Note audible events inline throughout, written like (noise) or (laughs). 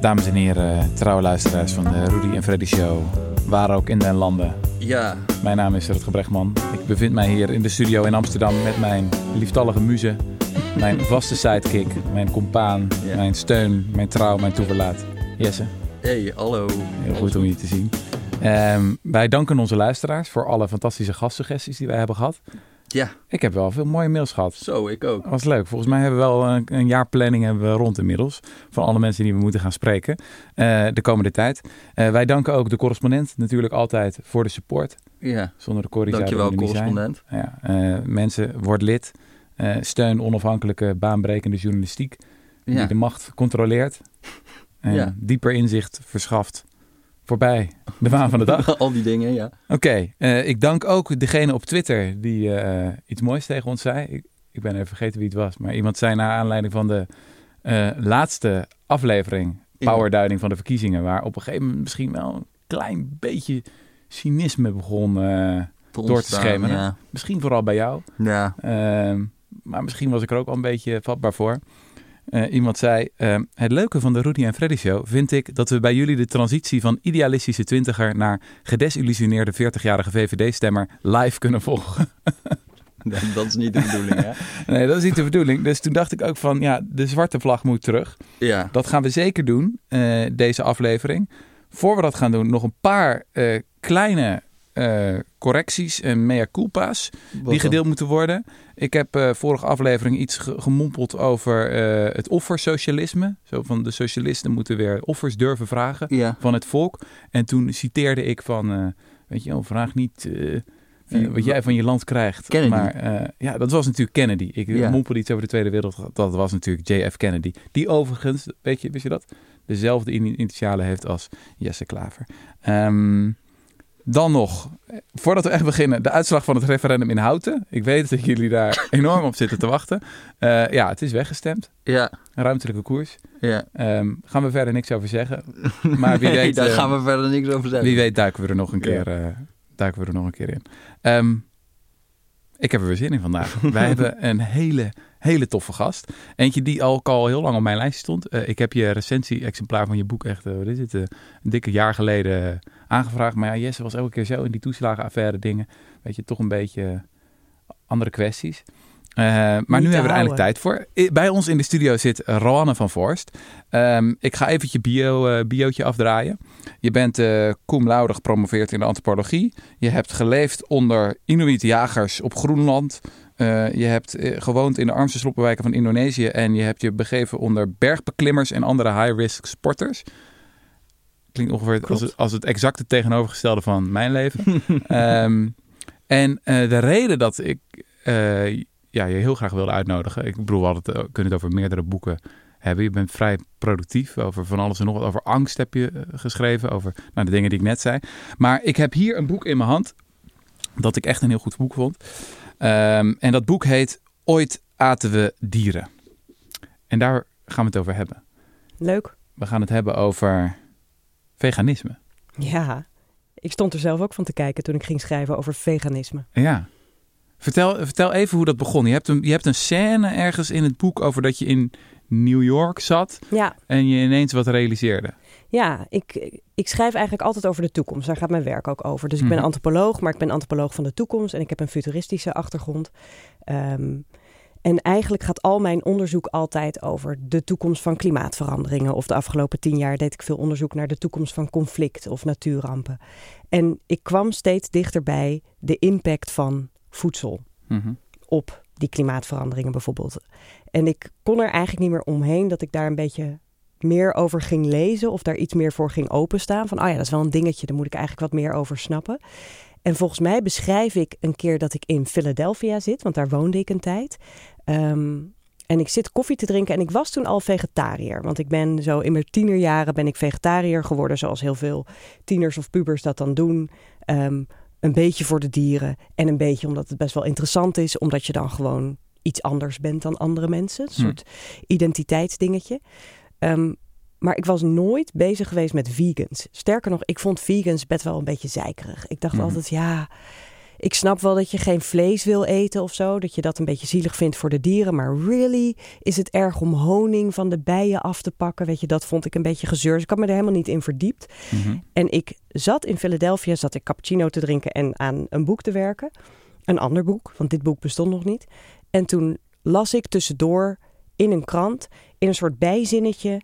Dames en heren, trouwe luisteraars van de Rudy en Freddy Show, waar ook in den landen. Ja, Mijn naam is Rutger Brechtman. Ik bevind mij hier in de studio in Amsterdam met mijn lieftallige muze, mijn vaste sidekick, mijn compaan, Ja. mijn steun, mijn trouw, mijn toeverlaat. Jesse, hey, hallo. heel goed om je te zien. Ehm, wij danken onze luisteraars voor alle fantastische gastsuggesties die wij hebben gehad. Ja, Ik heb wel veel mooie mails gehad. zo, ik ook. Dat was leuk. Volgens mij hebben we wel een, een jaarplanning hebben we rond inmiddels. Van alle mensen die we moeten gaan spreken eh, de komende tijd. Eh, wij danken ook de correspondent natuurlijk altijd voor de support. Ja, Zonder de Corrie dankjewel correspondent. Ja, eh, mensen, word lid. Steun onafhankelijke, baanbrekende journalistiek. Die Ja, de macht controleert. (laughs) En Ja. dieper inzicht verschaft. Voorbij de waan van de dag. (laughs) al die dingen, ja. Oké, eh, ik dank ook degene op Twitter die eh, iets moois tegen ons zei. Ik, ik ben even vergeten wie het was. Maar iemand zei naar aanleiding van de eh, laatste aflevering, powerduiding van de verkiezingen, waar op een gegeven moment misschien wel een klein beetje cynisme begon door te schemeren. Ja. Misschien vooral bij jou. ja. Ehm, maar misschien was ik er ook al een beetje vatbaar voor. Eh, iemand zei, ehm, het leuke van de Rudy en Freddy show vind ik dat we bij jullie de transitie van idealistische twintiger naar gedesillusioneerde 40-jarige VVD-stemmer live kunnen volgen. (laughs) Dat, dat is niet de bedoeling, hè? (laughs) nee, dat is niet de bedoeling. Dus toen dacht ik ook van, ja, de zwarte vlag moet terug. Ja, Dat gaan we zeker doen, eh, deze aflevering. Voor we dat gaan doen, nog een paar eh, kleine eh, correcties en mea culpa's wat die dan? gedeeld moeten worden. Ik heb eh, vorige aflevering iets ge- gemompeld over eh, het offersocialisme. Zo van de socialisten moeten weer offers durven vragen Ja, van het volk. En toen citeerde ik van, eh, weet je wel, vraag niet eh, eh, wat jij van je land krijgt. Kennedy. Maar eh, ja, dat was natuurlijk Kennedy. Ik Ja. mompelde iets over de Tweede Wereldoorlog. Dat was natuurlijk JF Kennedy. Die overigens, weet je, wist je dat? Dezelfde ini- initialen heeft als Jesse Klaver. Ehm, dan nog, voordat we echt beginnen, de uitslag van het referendum in Houten. Ik weet dat jullie daar (laughs) enorm op zitten te wachten. Eh, ja, het is weggestemd. ja, Een ruimtelijke koers. ja. Ehm gaan we verder niks over zeggen. (laughs) Maar wie Nee, weet, daar eh, gaan we verder niks over zeggen. wie weet duiken we er nog een Ja. keer, eh, duiken we er nog een keer in. Ehm, ik heb er weer zin in vandaag. (laughs) Wij hebben een hele, hele toffe gast. Eentje die al, al heel lang op mijn lijstje stond. Ik heb je recensie-exemplaar van je boek echt, wat is het, een dikke jaar geleden aangevraagd. Maar ja, Jesse was elke keer zo in die toeslagenaffaire dingen. Weet je, toch een beetje eh, andere kwesties. Eh, maar Niet nu hebben we er eindelijk tijd voor. Bij ons in de studio zit Roanne van Voorst. Ehm, ik ga even je bio, eh, biootje afdraaien. Je bent eh cum laude gepromoveerd in de antropologie. Je hebt geleefd onder Inuit-jagers op Groenland. Je hebt gewoond in de armste sloppenwijken van Indonesië. En je hebt je begeven onder bergbeklimmers en andere high-risk sporters. Klinkt ongeveer als, het- als het exacte tegenovergestelde van mijn leven. (laughs) Ehm, en eh, de reden dat ik eh, ja, je heel graag wilde uitnodigen. Ik bedoel, we hadden het, eh, kunnen het over meerdere boeken hebben. Je bent vrij productief. Over van alles en nog wat. Over angst heb je geschreven. Over nou, de dingen die ik net zei. Maar ik heb hier een boek in mijn hand. Dat ik echt een heel goed boek vond. Ehm, en dat boek heet Ooit aten we dieren. En daar gaan we het over hebben. Leuk. We gaan het hebben over veganisme. Ja. Ik stond er zelf ook van te kijken toen ik ging schrijven over veganisme. Ja. Vertel, vertel even hoe dat begon. Je hebt, een, je hebt een scène ergens in het boek over dat je in New York zat Ja, en je ineens wat realiseerde. ja ik, ik schrijf eigenlijk altijd over de toekomst. Daar gaat mijn werk ook over. Dus ik ben Mhm. antropoloog, maar ik ben antropoloog van de toekomst. En ik heb een futuristische achtergrond. Ehm, en eigenlijk gaat al mijn onderzoek altijd over de toekomst van klimaatveranderingen. Of de afgelopen tien jaar deed ik veel onderzoek naar de toekomst van conflict of natuurrampen. En ik kwam steeds dichterbij de impact van voedsel. Mhm. op die klimaatveranderingen bijvoorbeeld. En ik kon er eigenlijk niet meer omheen dat ik daar een beetje meer over ging lezen of daar iets meer voor ging openstaan. Van, oh ja, dat is wel een dingetje, daar moet ik eigenlijk wat meer over snappen. En volgens mij beschrijf ik een keer dat ik in Philadelphia zit, want daar woonde ik een tijd. Ehm, en ik zit koffie te drinken en ik was toen al vegetariër. Want ik ben zo in mijn tienerjaren ben ik vegetariër geworden, zoals heel veel tieners of pubers dat dan doen. Ehm, een beetje voor de dieren en een beetje omdat het best wel interessant is, omdat je dan gewoon iets anders bent dan andere mensen. Een Hm. soort identiteitsdingetje. Ehm, maar ik was nooit bezig geweest met vegans. Sterker nog, ik vond vegans best wel een beetje zeikerig. Ik dacht Mhm. altijd, ja, ik snap wel dat je geen vlees wil eten of zo. Dat je dat een beetje zielig vindt voor de dieren. Maar really, is het erg om honing van de bijen af te pakken? Weet je, dat vond ik een beetje gezeur. Dus ik had me er helemaal niet in verdiept. Mhm. En ik zat in Philadelphia, zat ik cappuccino te drinken en aan een boek te werken. Een ander boek, want dit boek bestond nog niet. En toen las ik tussendoor in een krant, in een soort bijzinnetje,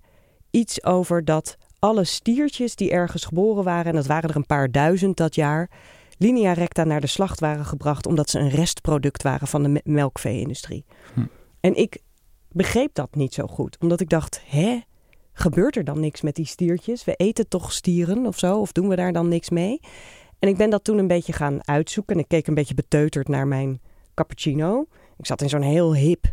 iets over dat alle stiertjes die ergens geboren waren, en dat waren er een paar duizend dat jaar, linea recta naar de slacht waren gebracht omdat ze een restproduct waren van de me- melkvee-industrie. Hm. En ik begreep dat niet zo goed, omdat ik dacht, hè, gebeurt er dan niks met die stiertjes? We eten toch stieren of zo, of doen we daar dan niks mee? En ik ben dat toen een beetje gaan uitzoeken en ik keek een beetje beteuterd naar mijn cappuccino. Ik zat in zo'n heel hip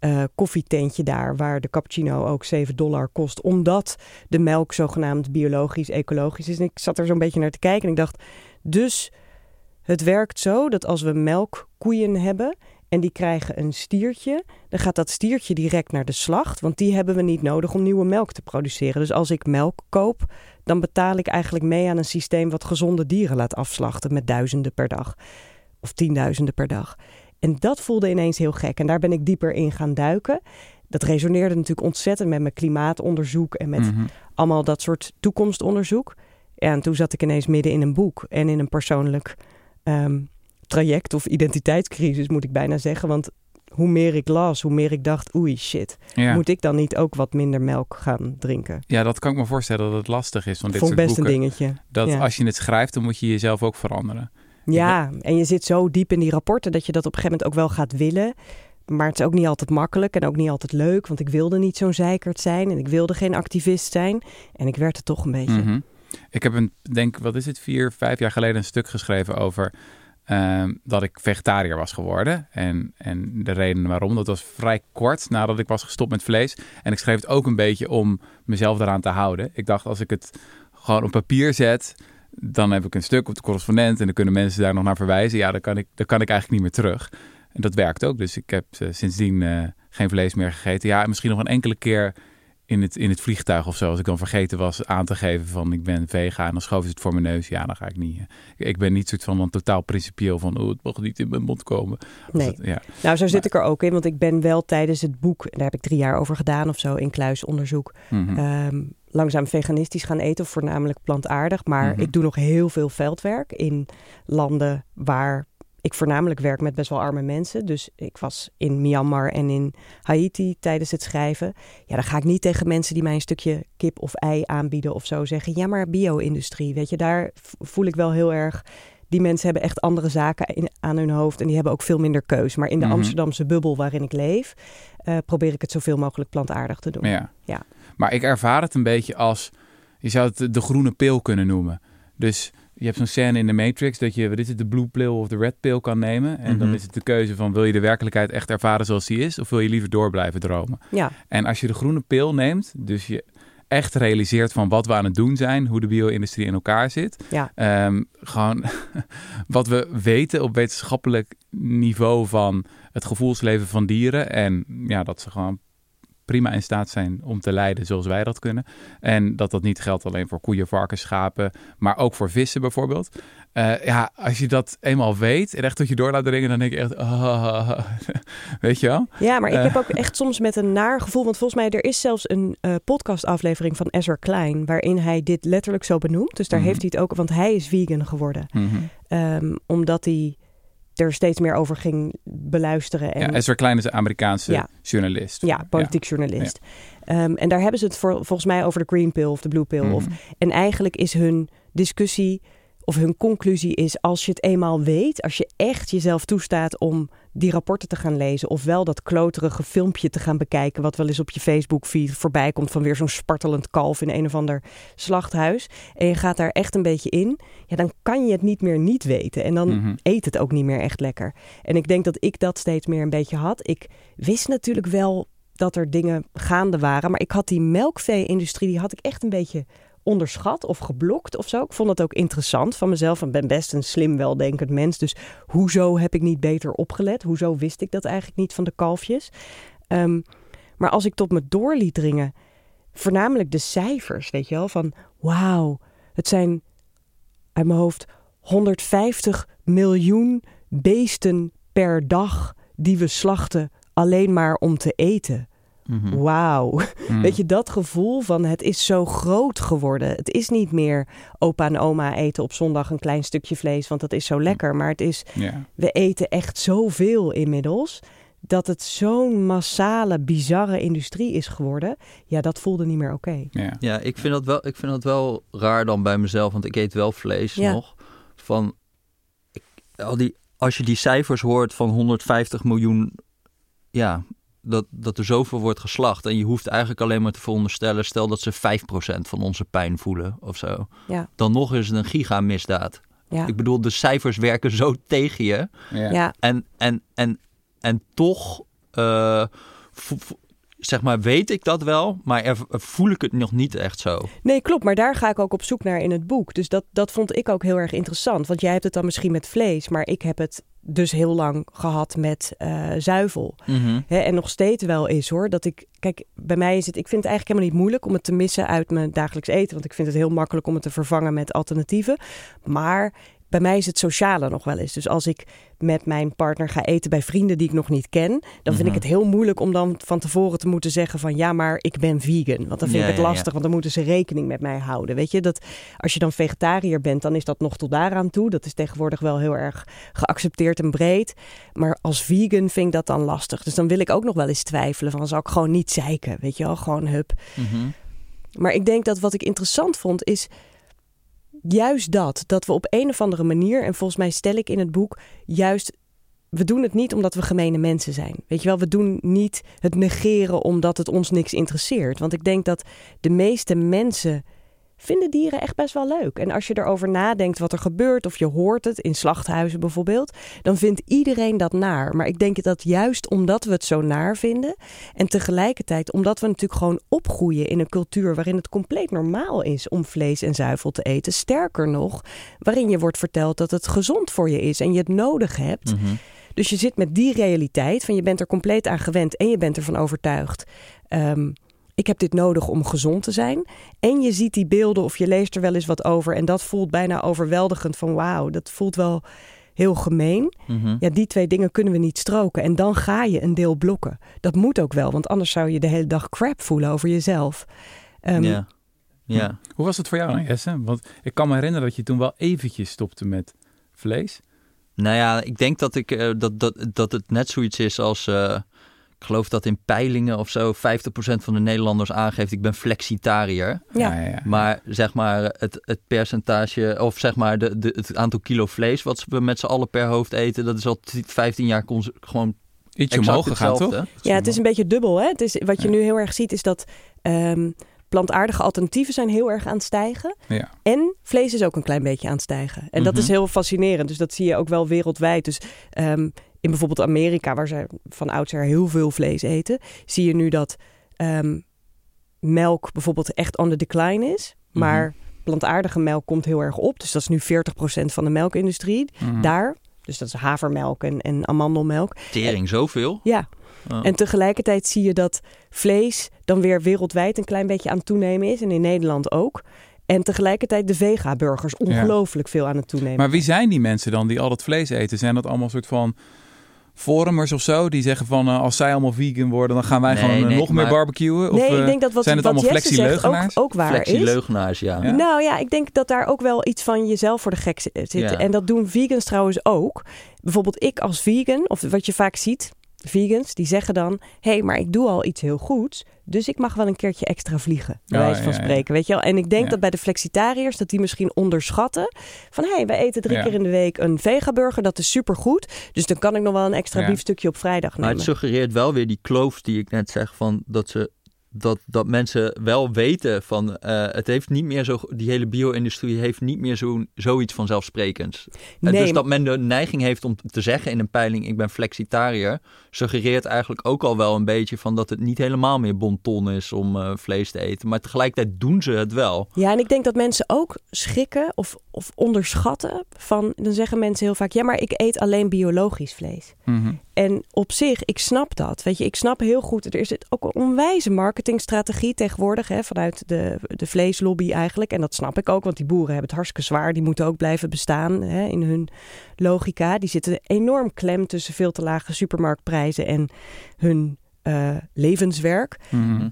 eh, koffietentje daar, waar de cappuccino ook 7 dollar kost, omdat de melk zogenaamd biologisch, ecologisch is. En ik zat er zo'n beetje naar te kijken en ik dacht, dus het werkt zo dat als we melkkoeien hebben en die krijgen een stiertje, dan gaat dat stiertje direct naar de slacht, want die hebben we niet nodig om nieuwe melk te produceren. Dus als ik melk koop, dan betaal ik eigenlijk mee aan een systeem wat gezonde dieren laat afslachten met duizenden per dag of tienduizenden per dag. En dat voelde ineens heel gek. En daar ben ik dieper in gaan duiken. Dat resoneerde natuurlijk ontzettend met mijn klimaatonderzoek en met Mhm. allemaal dat soort toekomstonderzoek. En toen zat ik ineens midden in een boek en in een persoonlijk ehm, traject of identiteitscrisis, moet ik bijna zeggen. Want hoe meer ik las, hoe meer ik dacht, oei shit, Ja. moet ik dan niet ook wat minder melk gaan drinken? ja, dat kan ik me voorstellen dat het lastig is van dit Vond soort best een dingetje. Dat ja. als je het schrijft, dan moet je jezelf ook veranderen. Ja, en je zit zo diep in die rapporten dat je dat op een gegeven moment ook wel gaat willen. Maar het is ook niet altijd makkelijk en ook niet altijd leuk. Want ik wilde niet zo'n zeikerd zijn en ik wilde geen activist zijn. En ik werd het toch een beetje. Mhm. Ik heb een, denk, wat is het, vier, vijf jaar geleden een stuk geschreven over ehm, dat ik vegetariër was geworden. En, en de reden waarom, dat was vrij kort nadat ik was gestopt met vlees. En ik schreef het ook een beetje om mezelf daaraan te houden. Ik dacht, als ik het gewoon op papier zet, dan heb ik een stuk op de correspondent en dan kunnen mensen daar nog naar verwijzen. Ja, dan kan ik, dan kan ik eigenlijk niet meer terug. En dat werkt ook. Dus ik heb eh, sindsdien eh, geen vlees meer gegeten. Ja, en misschien nog een enkele keer in het, in het vliegtuig of zo. Als ik dan vergeten was aan te geven van ik ben vega en dan schoven ze het voor mijn neus. Ja, dan ga ik niet. eh, ik- Ik ben niet soort van een totaal principieel van oh, het mag niet in mijn mond komen. Nee. ja. Nou, zo zit Maar- ik er ook in. Want ik ben wel tijdens het boek, en daar heb ik drie jaar over gedaan of zo in kluisonderzoek. Mhm. ehm, langzaam veganistisch gaan eten, of voornamelijk plantaardig. Maar Mhm. ik doe nog heel veel veldwerk in landen waar ik voornamelijk werk met best wel arme mensen. Dus ik was in Myanmar en in Haiti tijdens het schrijven. Ja, dan ga ik niet tegen mensen die mij een stukje kip of ei aanbieden of zo zeggen. Ja, maar bio-industrie, weet je, daar voel ik wel heel erg. Die mensen hebben echt andere zaken in, aan hun hoofd en die hebben ook veel minder keus. Maar in de Mhm. Amsterdamse bubbel waarin ik leef, eh, probeer ik het zoveel mogelijk plantaardig te doen. Ja. Ja. Maar ik ervaar het een beetje als, je zou het de- groene pil kunnen noemen. Dus je hebt zo'n scène in de Matrix dat je, wat is het, de blue pill of de red pill kan nemen. En dan Mhm. is het de keuze van, wil je de werkelijkheid echt ervaren zoals die is? Of wil je liever door blijven dromen? Ja, En als je de groene pil neemt, dus je echt realiseert van wat we aan het doen zijn, hoe de bio-industrie in elkaar zit. ja. Ehm, gewoon (laughs) wat we weten op wetenschappelijk niveau van het gevoelsleven van dieren. En ja, dat ze gewoon prima in staat zijn om te leiden zoals wij dat kunnen. En dat dat niet geldt alleen voor koeien, varkens, schapen, maar ook voor vissen bijvoorbeeld. Eh, ja, als je dat eenmaal weet en echt tot je door laat dringen, dan denk je echt, ah, (laughs) weet je wel? Ja, maar ik Eh. heb ook echt soms met een naar gevoel. Want volgens mij, er is zelfs een eh, podcastaflevering van Ezra Klein. waarin hij dit letterlijk zo benoemt. Dus daar Mhm. heeft hij het ook. Want hij is vegan geworden. Mhm. Ehm, omdat hij er steeds meer over ging beluisteren. En, Ja, Ezra Klein is een Amerikaanse Ja. journalist. ja, politiek journalist. Ehm, en daar hebben ze het voor, volgens mij over de green pill of de blue pill. Mhm. Of, en eigenlijk is hun discussie of hun conclusie is... als je het eenmaal weet, als je echt jezelf toestaat om die rapporten te gaan lezen... of wel dat kloterige filmpje te gaan bekijken... wat wel eens op je Facebook-feed voorbij komt... van weer zo'n spartelend kalf in een of ander slachthuis... en je gaat daar echt een beetje in... ja, dan kan je het niet meer niet weten. En dan Mhm. eet het ook niet meer echt lekker. En ik denk dat ik dat steeds meer een beetje had. Ik wist natuurlijk wel dat er dingen gaande waren. Maar ik had die melkvee-industrie, die had ik echt een beetje onderschat of geblokt of zo. Ik vond het ook interessant van mezelf. Ik ben best een slim, weldenkend mens. Dus hoezo heb ik niet beter opgelet? Hoezo wist ik dat eigenlijk niet van de kalfjes? Ehm, maar als ik tot me door liet dringen, voornamelijk de cijfers, weet je wel, van wauw, het zijn uit mijn hoofd 150 miljoen beesten per dag die we slachten alleen maar om te eten. Mhm. Wauw. Mm. Weet je, dat gevoel van het is zo groot geworden. Het is niet meer opa en oma eten op zondag een klein stukje vlees, want dat is zo lekker. Maar het is, Ja. we eten echt zoveel inmiddels, dat het zo'n massale, bizarre industrie is geworden. Ja, dat voelde niet meer oké. Ja. Ja, ik vind, dat wel, ik vind dat wel raar dan bij mezelf, want ik eet wel vlees Ja. nog. Van, ik, al die, als je die cijfers hoort van 150 miljoen, ja, dat, dat er zoveel wordt geslacht. En je hoeft eigenlijk alleen maar te veronderstellen, stel dat ze 5% van onze pijn voelen of zo. Ja. Dan nog is het een gigamisdaad. Ja. Ik bedoel, de cijfers werken zo tegen je. Ja. ja, En, en, en, en toch, eh, zeg maar, weet ik dat wel, maar er, voel ik het nog niet echt zo. Nee, klopt. Maar daar ga ik ook op zoek naar in het boek. Dus dat, dat vond ik ook heel erg interessant. Want jij hebt het dan misschien met vlees, maar ik heb het dus heel lang gehad met eh, zuivel. Hè, en nog steeds wel is hoor. Dat ik, kijk, bij mij is het, ik vind het eigenlijk helemaal niet moeilijk om het te missen uit mijn dagelijks eten. Want ik vind het heel makkelijk om het te vervangen met alternatieven. Maar bij mij is het sociale nog wel eens. Dus als ik met mijn partner ga eten bij vrienden die ik nog niet ken, dan vind Mhm. ik het heel moeilijk om dan van tevoren te moeten zeggen van ja, maar ik ben vegan. Want dan vind Ja, ik het ja. lastig, want dan moeten ze rekening met mij houden. Weet je, dat als je dan vegetariër bent, dan is dat nog tot daaraan toe. Dat is tegenwoordig wel heel erg geaccepteerd en breed. Maar als vegan vind ik dat dan lastig. Dus dan wil ik ook nog wel eens twijfelen van zal ik gewoon niet zeiken, weet je wel, gewoon hup. Mhm. Maar ik denk dat wat ik interessant vond is juist dat. Dat we op een of andere manier, en volgens mij stel ik in het boek, juist. We doen het niet omdat we gemene mensen zijn. Weet je wel, we doen niet het negeren omdat het ons niks interesseert. Want ik denk dat de meeste mensen vinden dieren echt best wel leuk. En als je erover nadenkt wat er gebeurt, of je hoort het in slachthuizen bijvoorbeeld, dan vindt iedereen dat naar. Maar ik denk dat juist omdat we het zo naar vinden, en tegelijkertijd omdat we natuurlijk gewoon opgroeien in een cultuur waarin het compleet normaal is om vlees en zuivel te eten. Sterker nog, waarin je wordt verteld dat het gezond voor je is en je het nodig hebt. Mhm. Dus je zit met die realiteit van je bent er compleet aan gewend en je bent ervan overtuigd. ehm, ik heb dit nodig om gezond te zijn. En je ziet die beelden of je leest er wel eens wat over. En dat voelt bijna overweldigend van wauw, dat voelt wel heel gemeen. Mhm. Ja, die twee dingen kunnen we niet stroken. En dan ga je een deel blokken. Dat moet ook wel, want anders zou je de hele dag crap voelen over jezelf. Ehm, ja. ja. Hoe was het voor jou Jesse? Want ik kan me herinneren dat je toen wel eventjes stopte met vlees. Nou ja, ik denk dat, ik, eh, dat, dat, dat het net zoiets is als... eh, ik geloof dat in peilingen of zo 50% van de Nederlanders aangeeft... ik ben flexitariër. Ja. ja, ja. Maar zeg maar het, het percentage... of zeg maar de, de, het aantal kilo vlees... wat we met z'n allen per hoofd eten... dat is al t- 15 jaar gewoon Ietsje exact omhoog gegaan, toch? hetzelfde. Ja, het is een beetje dubbel. Hè? Het is, wat je Ja. nu heel erg ziet is dat ehm, plantaardige alternatieven zijn heel erg aan het stijgen. Ja. En vlees is ook een klein beetje aan het stijgen. En dat Mhm. is heel fascinerend. Dus dat zie je ook wel wereldwijd. Dus ehm, in bijvoorbeeld Amerika, waar ze van oudsher heel veel vlees eten, zie je nu dat ehm, melk bijvoorbeeld echt on the decline is. Maar plantaardige melk komt heel erg op. Dus dat is nu 40% van de melkindustrie Mhm. daar. Dus dat is havermelk en, en amandelmelk. Tering, zoveel. Ja, Oh. en tegelijkertijd zie je dat vlees dan weer wereldwijd een klein beetje aan het toenemen is. En in Nederland ook. En tegelijkertijd de vega-burgers ongelooflijk veel aan het toenemen. Maar wie zijn die mensen dan die al dat vlees eten? Zijn dat allemaal soort van forumers of zo? Die zeggen van eh, als zij allemaal vegan worden, dan gaan wij Nee, gewoon eh, nee, nog meer maar- barbecuen? Of, nee, eh, ik denk dat wat, zijn het wat allemaal Jesse zegt ook, flexie-leugenaars? ook waar is. Flexie-leugenaars, ja. Ja. Nou ja, ik denk dat daar ook wel iets van jezelf voor de gek zit. zit. Ja. En dat doen vegans trouwens ook. Bijvoorbeeld ik als vegan, of wat je vaak ziet, vegans, die zeggen dan... hé, hey, maar ik doe al iets heel goeds, dus ik mag wel een keertje extra vliegen. Bij wijze van ja, ja. spreken, weet je wel. En ik denk Ja. dat bij de flexitariërs dat die misschien onderschatten... van hé, hey, wij eten drie Ja. keer in de week een vegaburger, dat is supergoed. Dus dan kan ik nog wel een extra Ja. biefstukje op vrijdag Maar nemen. het suggereert wel weer die kloof die ik net zeg van dat ze dat, dat mensen wel weten van eh, het heeft niet meer zo die hele bio-industrie heeft niet meer zo, zoiets vanzelfsprekends. En Nee, dus dat men de neiging heeft om te zeggen in een peiling ik ben flexitariër suggereert eigenlijk ook al wel een beetje van dat het niet helemaal meer bonton is om eh, vlees te eten, maar tegelijkertijd doen ze het wel. Ja, en ik denk dat mensen ook schrikken of, of onderschatten van... dan zeggen mensen heel vaak, ja, maar ik eet alleen biologisch vlees. Mhm. En op zich, ik snap dat. Weet je, ik snap heel goed. Er is ook een onwijze marketingstrategie tegenwoordig hè, vanuit de, de vleeslobby eigenlijk. En dat snap ik ook, want die boeren hebben het hartstikke zwaar. Die moeten ook blijven bestaan hè, in hun logica. Die zitten enorm klem tussen veel te lage supermarktprijzen en hun uh, levenswerk. Mhm.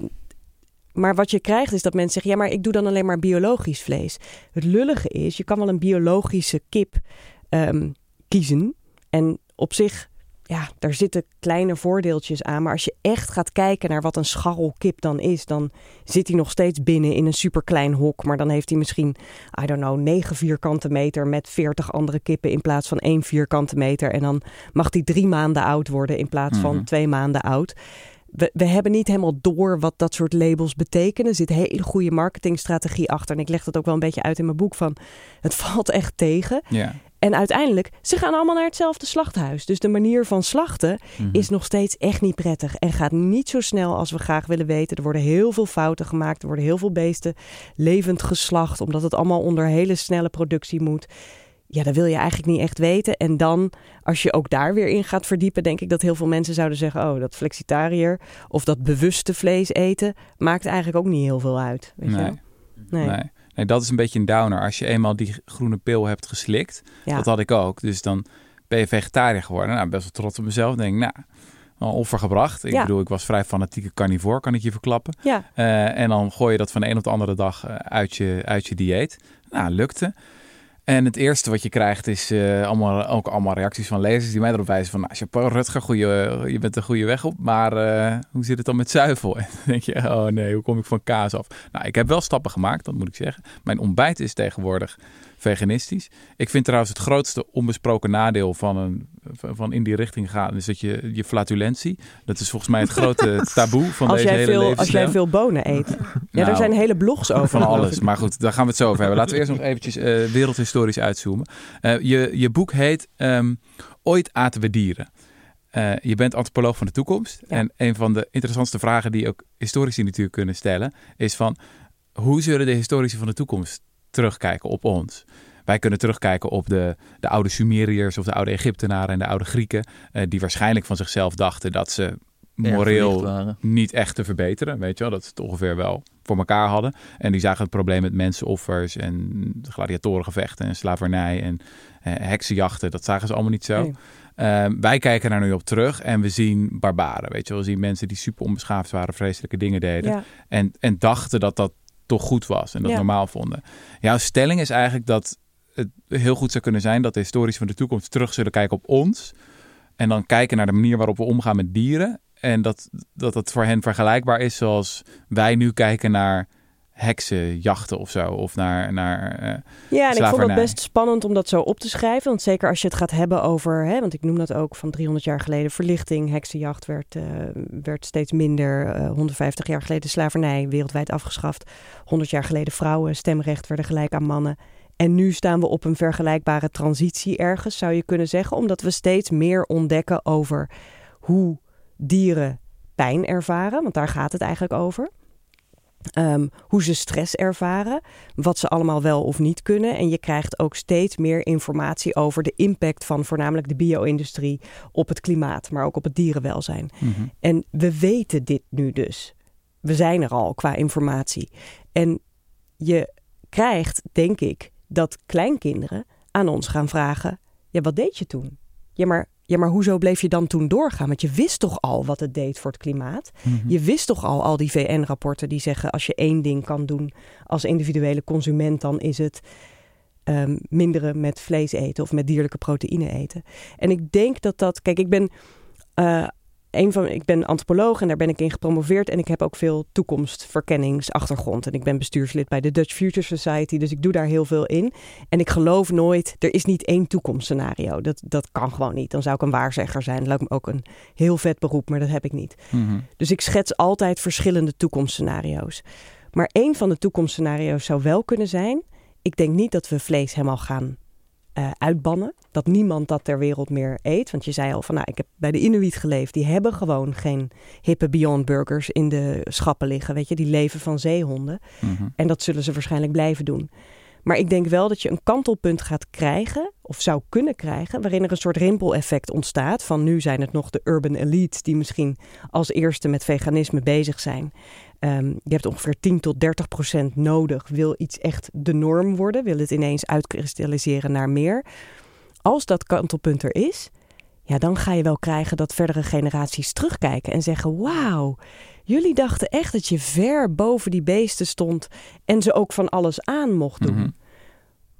Maar wat je krijgt is dat mensen zeggen: ja, maar ik doe dan alleen maar biologisch vlees. Het lullige is, je kan wel een biologische kip um, kiezen. En op zich, ja, daar zitten kleine voordeeltjes aan. Maar als je echt gaat kijken naar wat een scharrelkip dan is, dan zit hij nog steeds binnen in een superklein hok. Maar dan heeft hij misschien, I don't know, 9 vierkante meter met 40 andere kippen in plaats van één vierkante meter. En dan mag hij drie maanden oud worden in plaats van Mhm. twee maanden oud. We, we hebben niet helemaal door wat dat soort labels betekenen. Er zit hele goede marketingstrategie achter. En ik leg dat ook wel een beetje uit in mijn boek van... het (laughs) valt echt tegen. Ja. En uiteindelijk, ze gaan allemaal naar hetzelfde slachthuis. Dus de manier van slachten Mhm. is nog steeds echt niet prettig. En gaat niet zo snel als we graag willen weten. Er worden heel veel fouten gemaakt. Er worden heel veel beesten levend geslacht. Omdat het allemaal onder hele snelle productie moet. Ja, dat wil je eigenlijk niet echt weten. En dan, als je ook daar weer in gaat verdiepen, denk ik dat heel veel mensen zouden zeggen: Oh, dat flexitariër of dat bewuste vlees eten maakt eigenlijk ook niet heel veel uit. Weet je Nee. wel? Nee. Nee. Nee, dat is een beetje een downer. Als je eenmaal die groene pil hebt geslikt, Ja. dat had ik ook. Dus dan ben je vegetariër geworden. Nou, best wel trots op mezelf. Denk ik, nou, wel offer gebracht. Ik Ja. bedoel, ik was vrij fanatieke carnivore, kan ik je verklappen. ja, Eh, en dan gooi je dat van de een op de andere dag eh, uit, je, uit je dieet. Nou, lukte. En het eerste wat je krijgt is eh, allemaal, ook allemaal reacties van lezers die mij erop wijzen van... Nou, chapeau Rutger, goeie, je bent een goede weg op, maar eh, hoe zit het dan met zuivel? (laughs) En dan denk je, oh nee, hoe kom ik van kaas af? Nou, ik heb wel stappen gemaakt, dat moet ik zeggen. Mijn ontbijt is tegenwoordig veganistisch. Ik vind trouwens het grootste onbesproken nadeel van, een, van in die richting gaan... is dat je, je flatulentie, dat is volgens mij het grote (laughs) taboe van als, deze jij hele veel, als jij veel bonen eet. Ja, Nou, er zijn hele blogs over. van alles. Maar goed, daar gaan we het zo over hebben. Laten we eerst nog eventjes eh, wereldhistorisch uitzoomen. Eh, je, je boek heet ehm, Ooit aten we dieren. Eh, je bent antropoloog van de toekomst. Ja. En een van de interessantste vragen die ook historici natuurlijk kunnen stellen... is van, hoe zullen de historici van de toekomst terugkijken op ons? Wij kunnen terugkijken op de, de oude Sumeriërs of de oude Egyptenaren en de oude Grieken... eh, die waarschijnlijk van zichzelf dachten dat ze moreel niet echt te verbeteren. Weet je wel, dat ze het ongeveer wel voor elkaar hadden. En die zagen het probleem met mensenoffers en gladiatorengevechten en slavernij en eh, heksenjachten. Dat zagen ze allemaal niet zo. Nee. Ehm, wij kijken daar nu op terug en we zien barbaren. Weet je wel, we zien mensen die super onbeschaafd waren, vreselijke dingen deden. Ja. En, en dachten dat dat toch goed was en dat Ja. normaal vonden. Jouw stelling is eigenlijk dat het heel goed zou kunnen zijn dat de historici van de toekomst terug zullen kijken op ons. En dan kijken naar de manier waarop we omgaan met dieren. En dat dat, dat voor hen vergelijkbaar is zoals wij nu kijken naar heksenjachten of zo. Of naar, naar eh, Ja, en ik vond het best spannend om dat zo op te schrijven. Want zeker als je het gaat hebben over, hè, want ik noem dat ook van 300 jaar geleden, verlichting, heksenjacht werd, eh, werd steeds minder. Eh, 150 jaar geleden slavernij wereldwijd afgeschaft. 100 jaar geleden vrouwen, stemrecht werden gelijk aan mannen. En nu staan we op een vergelijkbare transitie ergens, zou je kunnen zeggen. Omdat we steeds meer ontdekken over hoe dieren pijn ervaren. Want daar gaat het eigenlijk over. Ehm, hoe ze stress ervaren, wat ze allemaal wel of niet kunnen. En je krijgt ook steeds meer informatie over de impact van voornamelijk de bio-industrie op het klimaat, maar ook op het dierenwelzijn. mhm. En we weten dit nu dus. We zijn er al qua informatie. En je krijgt, denk ik, dat kleinkinderen aan ons gaan vragen: ja, wat deed je toen? Ja, maar, ja, maar hoezo bleef je dan toen doorgaan? Want je wist toch al wat het deed voor het klimaat? Mhm. Je wist toch al al die VN-rapporten die zeggen: als je één ding kan doen als individuele consument, dan is het ehm, minderen met vlees eten of met dierlijke proteïne eten. En ik denk dat dat, kijk, ik ben. eh, een van, ik ben antropoloog en daar ben ik in gepromoveerd. En ik heb ook veel toekomstverkenningsachtergrond. En ik ben bestuurslid bij de Dutch Future Society. Dus ik doe daar heel veel in. En ik geloof nooit, er is niet één toekomstscenario. Dat, dat kan gewoon niet. Dan zou ik een waarzegger zijn. Dat lijkt me ook een heel vet beroep, maar dat heb ik niet. Mhm. Dus ik schets altijd verschillende toekomstscenario's. Maar één van de toekomstscenario's zou wel kunnen zijn. Ik denk niet dat we vlees helemaal gaan eh, uitbannen. Dat niemand dat ter wereld meer eet. Want je zei al van, nou, ik heb bij de Inuit geleefd. Die hebben gewoon geen hippe Beyond Burgers in de schappen liggen. Weet je, die leven van zeehonden. Mhm. En dat zullen ze waarschijnlijk blijven doen. Maar ik denk wel dat je een kantelpunt gaat krijgen, of zou kunnen krijgen, waarin er een soort rimpeleffect ontstaat. Van nu zijn het nog de urban elites die misschien als eerste met veganisme bezig zijn. Ehm, je hebt ongeveer 10 tot 30 procent nodig. Wil iets echt de norm worden? Wil het ineens uitkristalliseren naar meer? Als dat kantelpunt er is, ja, dan ga je wel krijgen dat verdere generaties terugkijken en zeggen: Wauw, jullie dachten echt dat je ver boven die beesten stond en ze ook van alles aan mocht doen. Mhm.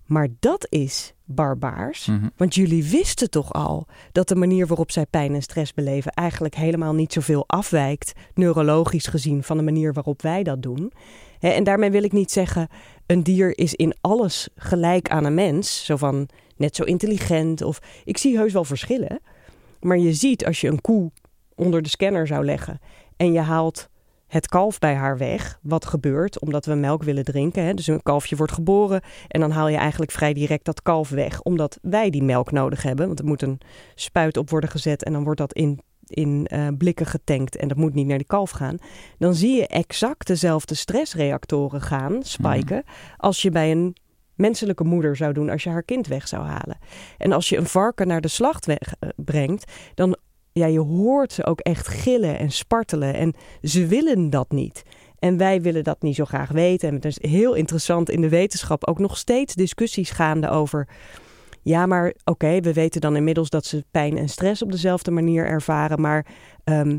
Maar dat is barbaars. Mhm. Want jullie wisten toch al dat de manier waarop zij pijn en stress beleven eigenlijk helemaal niet zoveel afwijkt, neurologisch gezien, van de manier waarop wij dat doen. En daarmee wil ik niet zeggen, een dier is in alles gelijk aan een mens. Zo van net zo intelligent. Of ik zie heus wel verschillen. Maar je ziet als je een koe onder de scanner zou leggen en je haalt het kalf bij haar weg. Wat gebeurt omdat we melk willen drinken. Hè? Dus een kalfje wordt geboren en dan haal je eigenlijk vrij direct dat kalf weg. Omdat wij die melk nodig hebben. Want er moet een spuit op worden gezet en dan wordt dat in, in eh, blikken getankt. En dat moet niet naar die kalf gaan. Dan zie je exact dezelfde stressreactoren gaan, spiken, als je bij een menselijke moeder zou doen als je haar kind weg zou halen. En als je een varken naar de slacht weg, eh, brengt, dan ja, je hoort ze ook echt gillen en spartelen. En ze willen dat niet. En wij willen dat niet zo graag weten. En het is heel interessant in de wetenschap ook nog steeds discussies gaande over. Ja, maar oké, we weten dan inmiddels dat ze pijn en stress op dezelfde manier ervaren. Maar ehm,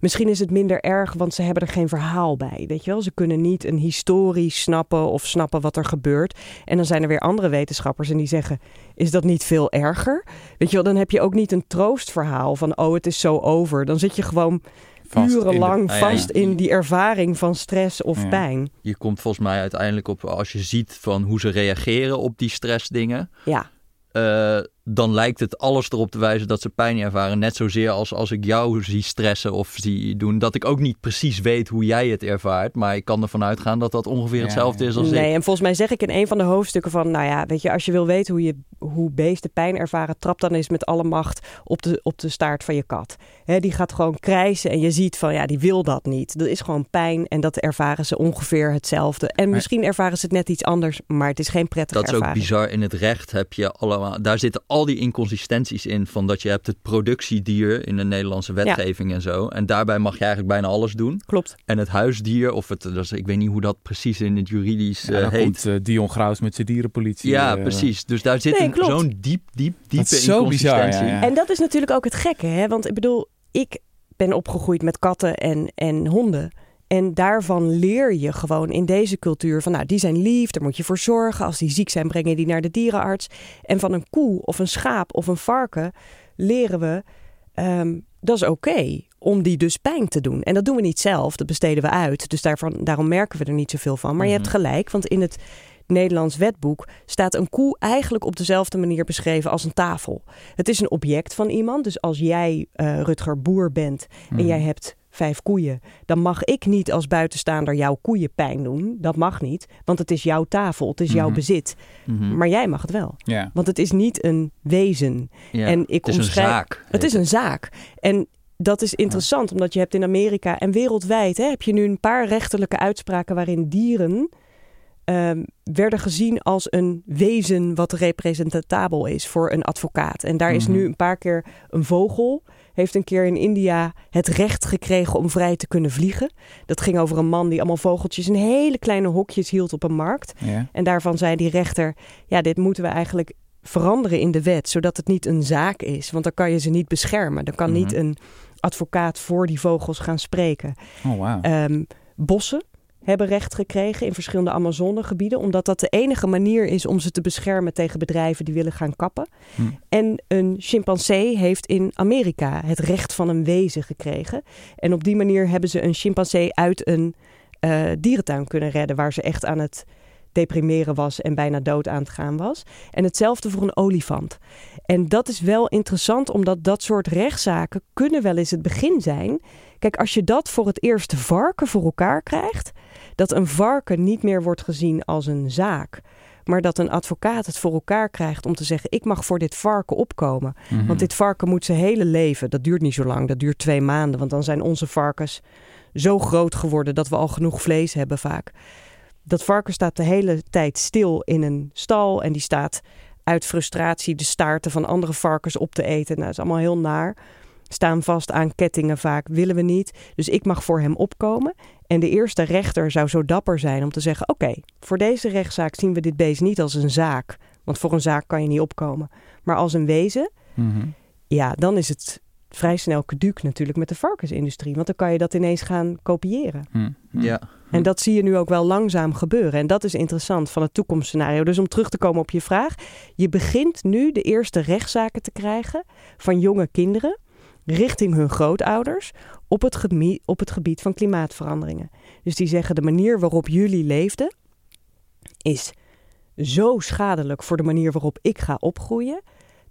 misschien is het minder erg, want ze hebben er geen verhaal bij. Weet je wel, ze kunnen niet een historie snappen of snappen wat er gebeurt. En dan zijn er weer andere wetenschappers en die zeggen: Is dat niet veel erger? Weet je wel, dan heb je ook niet een troostverhaal van: Oh, het is zo over. Dan zit je gewoon Vast in de- urenlang Ah ja, vast in die ervaring van stress of Ja. pijn. Je komt volgens mij uiteindelijk op, als je ziet van hoe ze reageren op die stressdingen, Ja, eh, dan lijkt het alles erop te wijzen dat ze pijn ervaren. Net zozeer als als ik jou zie stressen of zie doen, dat ik ook niet precies weet hoe jij het ervaart. Maar ik kan ervan uitgaan dat dat ongeveer hetzelfde ja. is als nee, ik. en volgens mij zeg ik in een van de hoofdstukken van, nou ja, weet je, als je wil weten hoe, je, hoe beesten pijn ervaren, trap dan eens met alle macht op de, op de staart van je kat. Hè, die gaat gewoon krijsen en je ziet van, ja, die wil dat niet. Dat is gewoon pijn en dat ervaren ze ongeveer hetzelfde. En Maar- misschien ervaren ze het net iets anders, maar het is geen prettige Dat is ook ervaring. bizar. In het recht heb je allemaal. Daar zitten al die inconsistenties in. Van dat je hebt het productiedier in de Nederlandse wetgeving en zo. En daarbij mag je eigenlijk bijna alles doen. Klopt. En het huisdier, of het, dat is, ik weet niet hoe dat precies in het juridisch Ja, eh, heet. komt eh, Dion Graus met zijn dierenpolitie. ja, eh, precies. Dus daar zit Nee, zo'n diep, diep, diepe is zo bizar, inconsistentie. ja, ja. En dat is natuurlijk ook het gekke, hè? Want ik bedoel, ik ben opgegroeid met katten en, en honden. En daarvan leer je gewoon in deze cultuur van, nou, die zijn lief, daar moet je voor zorgen. Als die ziek zijn, breng je die naar de dierenarts. En van een koe of een schaap of een varken leren we, ehm, dat is oké om die dus pijn te doen. En dat doen we niet zelf, dat besteden we uit. Dus daarvan, daarom merken we er niet zoveel van. Maar je hebt Mhm. gelijk, want in het Nederlands wetboek staat een koe eigenlijk op dezelfde manier beschreven als een tafel. Het is een object van iemand. Dus als jij, eh, Rutger, boer bent en Mhm. jij hebt vijf koeien, dan mag ik niet als buitenstaander jouw koeien pijn doen. Dat mag niet, want het is jouw tafel, het is jouw Mhm. bezit. Mhm. Maar jij mag het wel, want het is niet een wezen. En ik het is omschrijf- een zaak. Het is een zaak. En dat is interessant, omdat je hebt in Amerika en wereldwijd hè, heb je nu een paar rechterlijke uitspraken waarin dieren ehm, werden gezien als een wezen wat representabel is voor een advocaat. En daar is Mhm. nu een paar keer een vogel, heeft een keer in India het recht gekregen om vrij te kunnen vliegen. Dat ging over een man die allemaal vogeltjes in hele kleine hokjes hield op een markt. Ja. En daarvan zei die rechter: ja, dit moeten we eigenlijk veranderen in de wet, zodat het niet een zaak is. Want dan kan je ze niet beschermen. Dan kan niet Mhm. een advocaat voor die vogels gaan spreken. Oh, wauw. Ehm, bossen hebben recht gekregen in verschillende Amazonegebieden, omdat dat de enige manier is om ze te beschermen tegen bedrijven die willen gaan kappen. Hm. En een chimpansee heeft in Amerika het recht van een wezen gekregen. En op die manier hebben ze een chimpansee uit een eh, dierentuin kunnen redden, waar ze echt aan het deprimeren was en bijna dood aan het gaan was. En hetzelfde voor een olifant. En dat is wel interessant, omdat dat soort rechtszaken kunnen wel eens het begin zijn. Kijk, als je dat voor het eerst varken voor elkaar krijgt, dat een varken niet meer wordt gezien als een zaak, maar dat een advocaat het voor elkaar krijgt om te zeggen: ik mag voor dit varken opkomen. Mhm. Want dit varken moet zijn hele leven, dat duurt niet zo lang, dat duurt twee maanden, want dan zijn onze varkens zo groot geworden dat we al genoeg vlees hebben vaak. dat varken staat de hele tijd stil in een stal en die staat uit frustratie de staarten van andere varkens op te eten. Nou, dat is allemaal heel naar. Staan vast aan kettingen vaak, willen we niet. Dus ik mag voor hem opkomen. En de eerste rechter zou zo dapper zijn om te zeggen: Oké, voor deze rechtszaak zien we dit beest niet als een zaak. Want voor een zaak kan je niet opkomen. Maar als een wezen, Mhm. ja, dan is het vrij snel caduc natuurlijk met de varkensindustrie. Want dan kan je dat ineens gaan kopiëren. Hm. Hm. Ja. En dat zie je nu ook wel langzaam gebeuren. En dat is interessant van het toekomstscenario. Dus om terug te komen op je vraag. Je begint nu de eerste rechtszaken te krijgen van jonge kinderen richting hun grootouders op het, gebied, op het gebied van klimaatveranderingen. Dus die zeggen de manier waarop jullie leefden is zo schadelijk voor de manier waarop ik ga opgroeien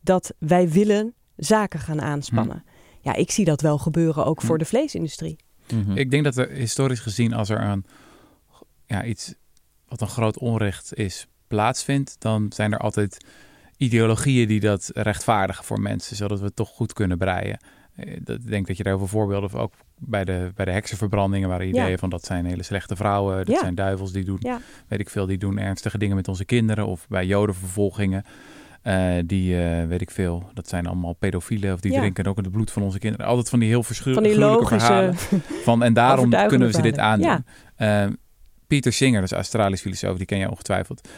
dat wij willen zaken gaan aanspannen. Ja, ik zie dat wel gebeuren ook voor Hm. de vleesindustrie. Mhm. Ik denk dat er historisch gezien, als er een, ja, iets wat een groot onrecht is, plaatsvindt, dan zijn er altijd ideologieën die dat rechtvaardigen voor mensen, zodat we het toch goed kunnen breien. Eh, dat- Ik denk dat je daar heel veel voorbeelden van ook bij de, bij de heksenverbrandingen waren ideeën Ja. van dat zijn hele slechte vrouwen, dat Ja. zijn duivels die doen, Ja. weet ik veel, die doen ernstige dingen met onze kinderen of bij jodenvervolgingen. eh, die, eh, weet ik veel, dat zijn allemaal pedofielen of die drinken ook het bloed van onze kinderen. Altijd van die heel verschillende logische verhalen. (laughs) Van, en daarom kunnen we ze dit aandoen. Eh, Pieter Singer, dat is Australisch filosoof, die ken je ongetwijfeld.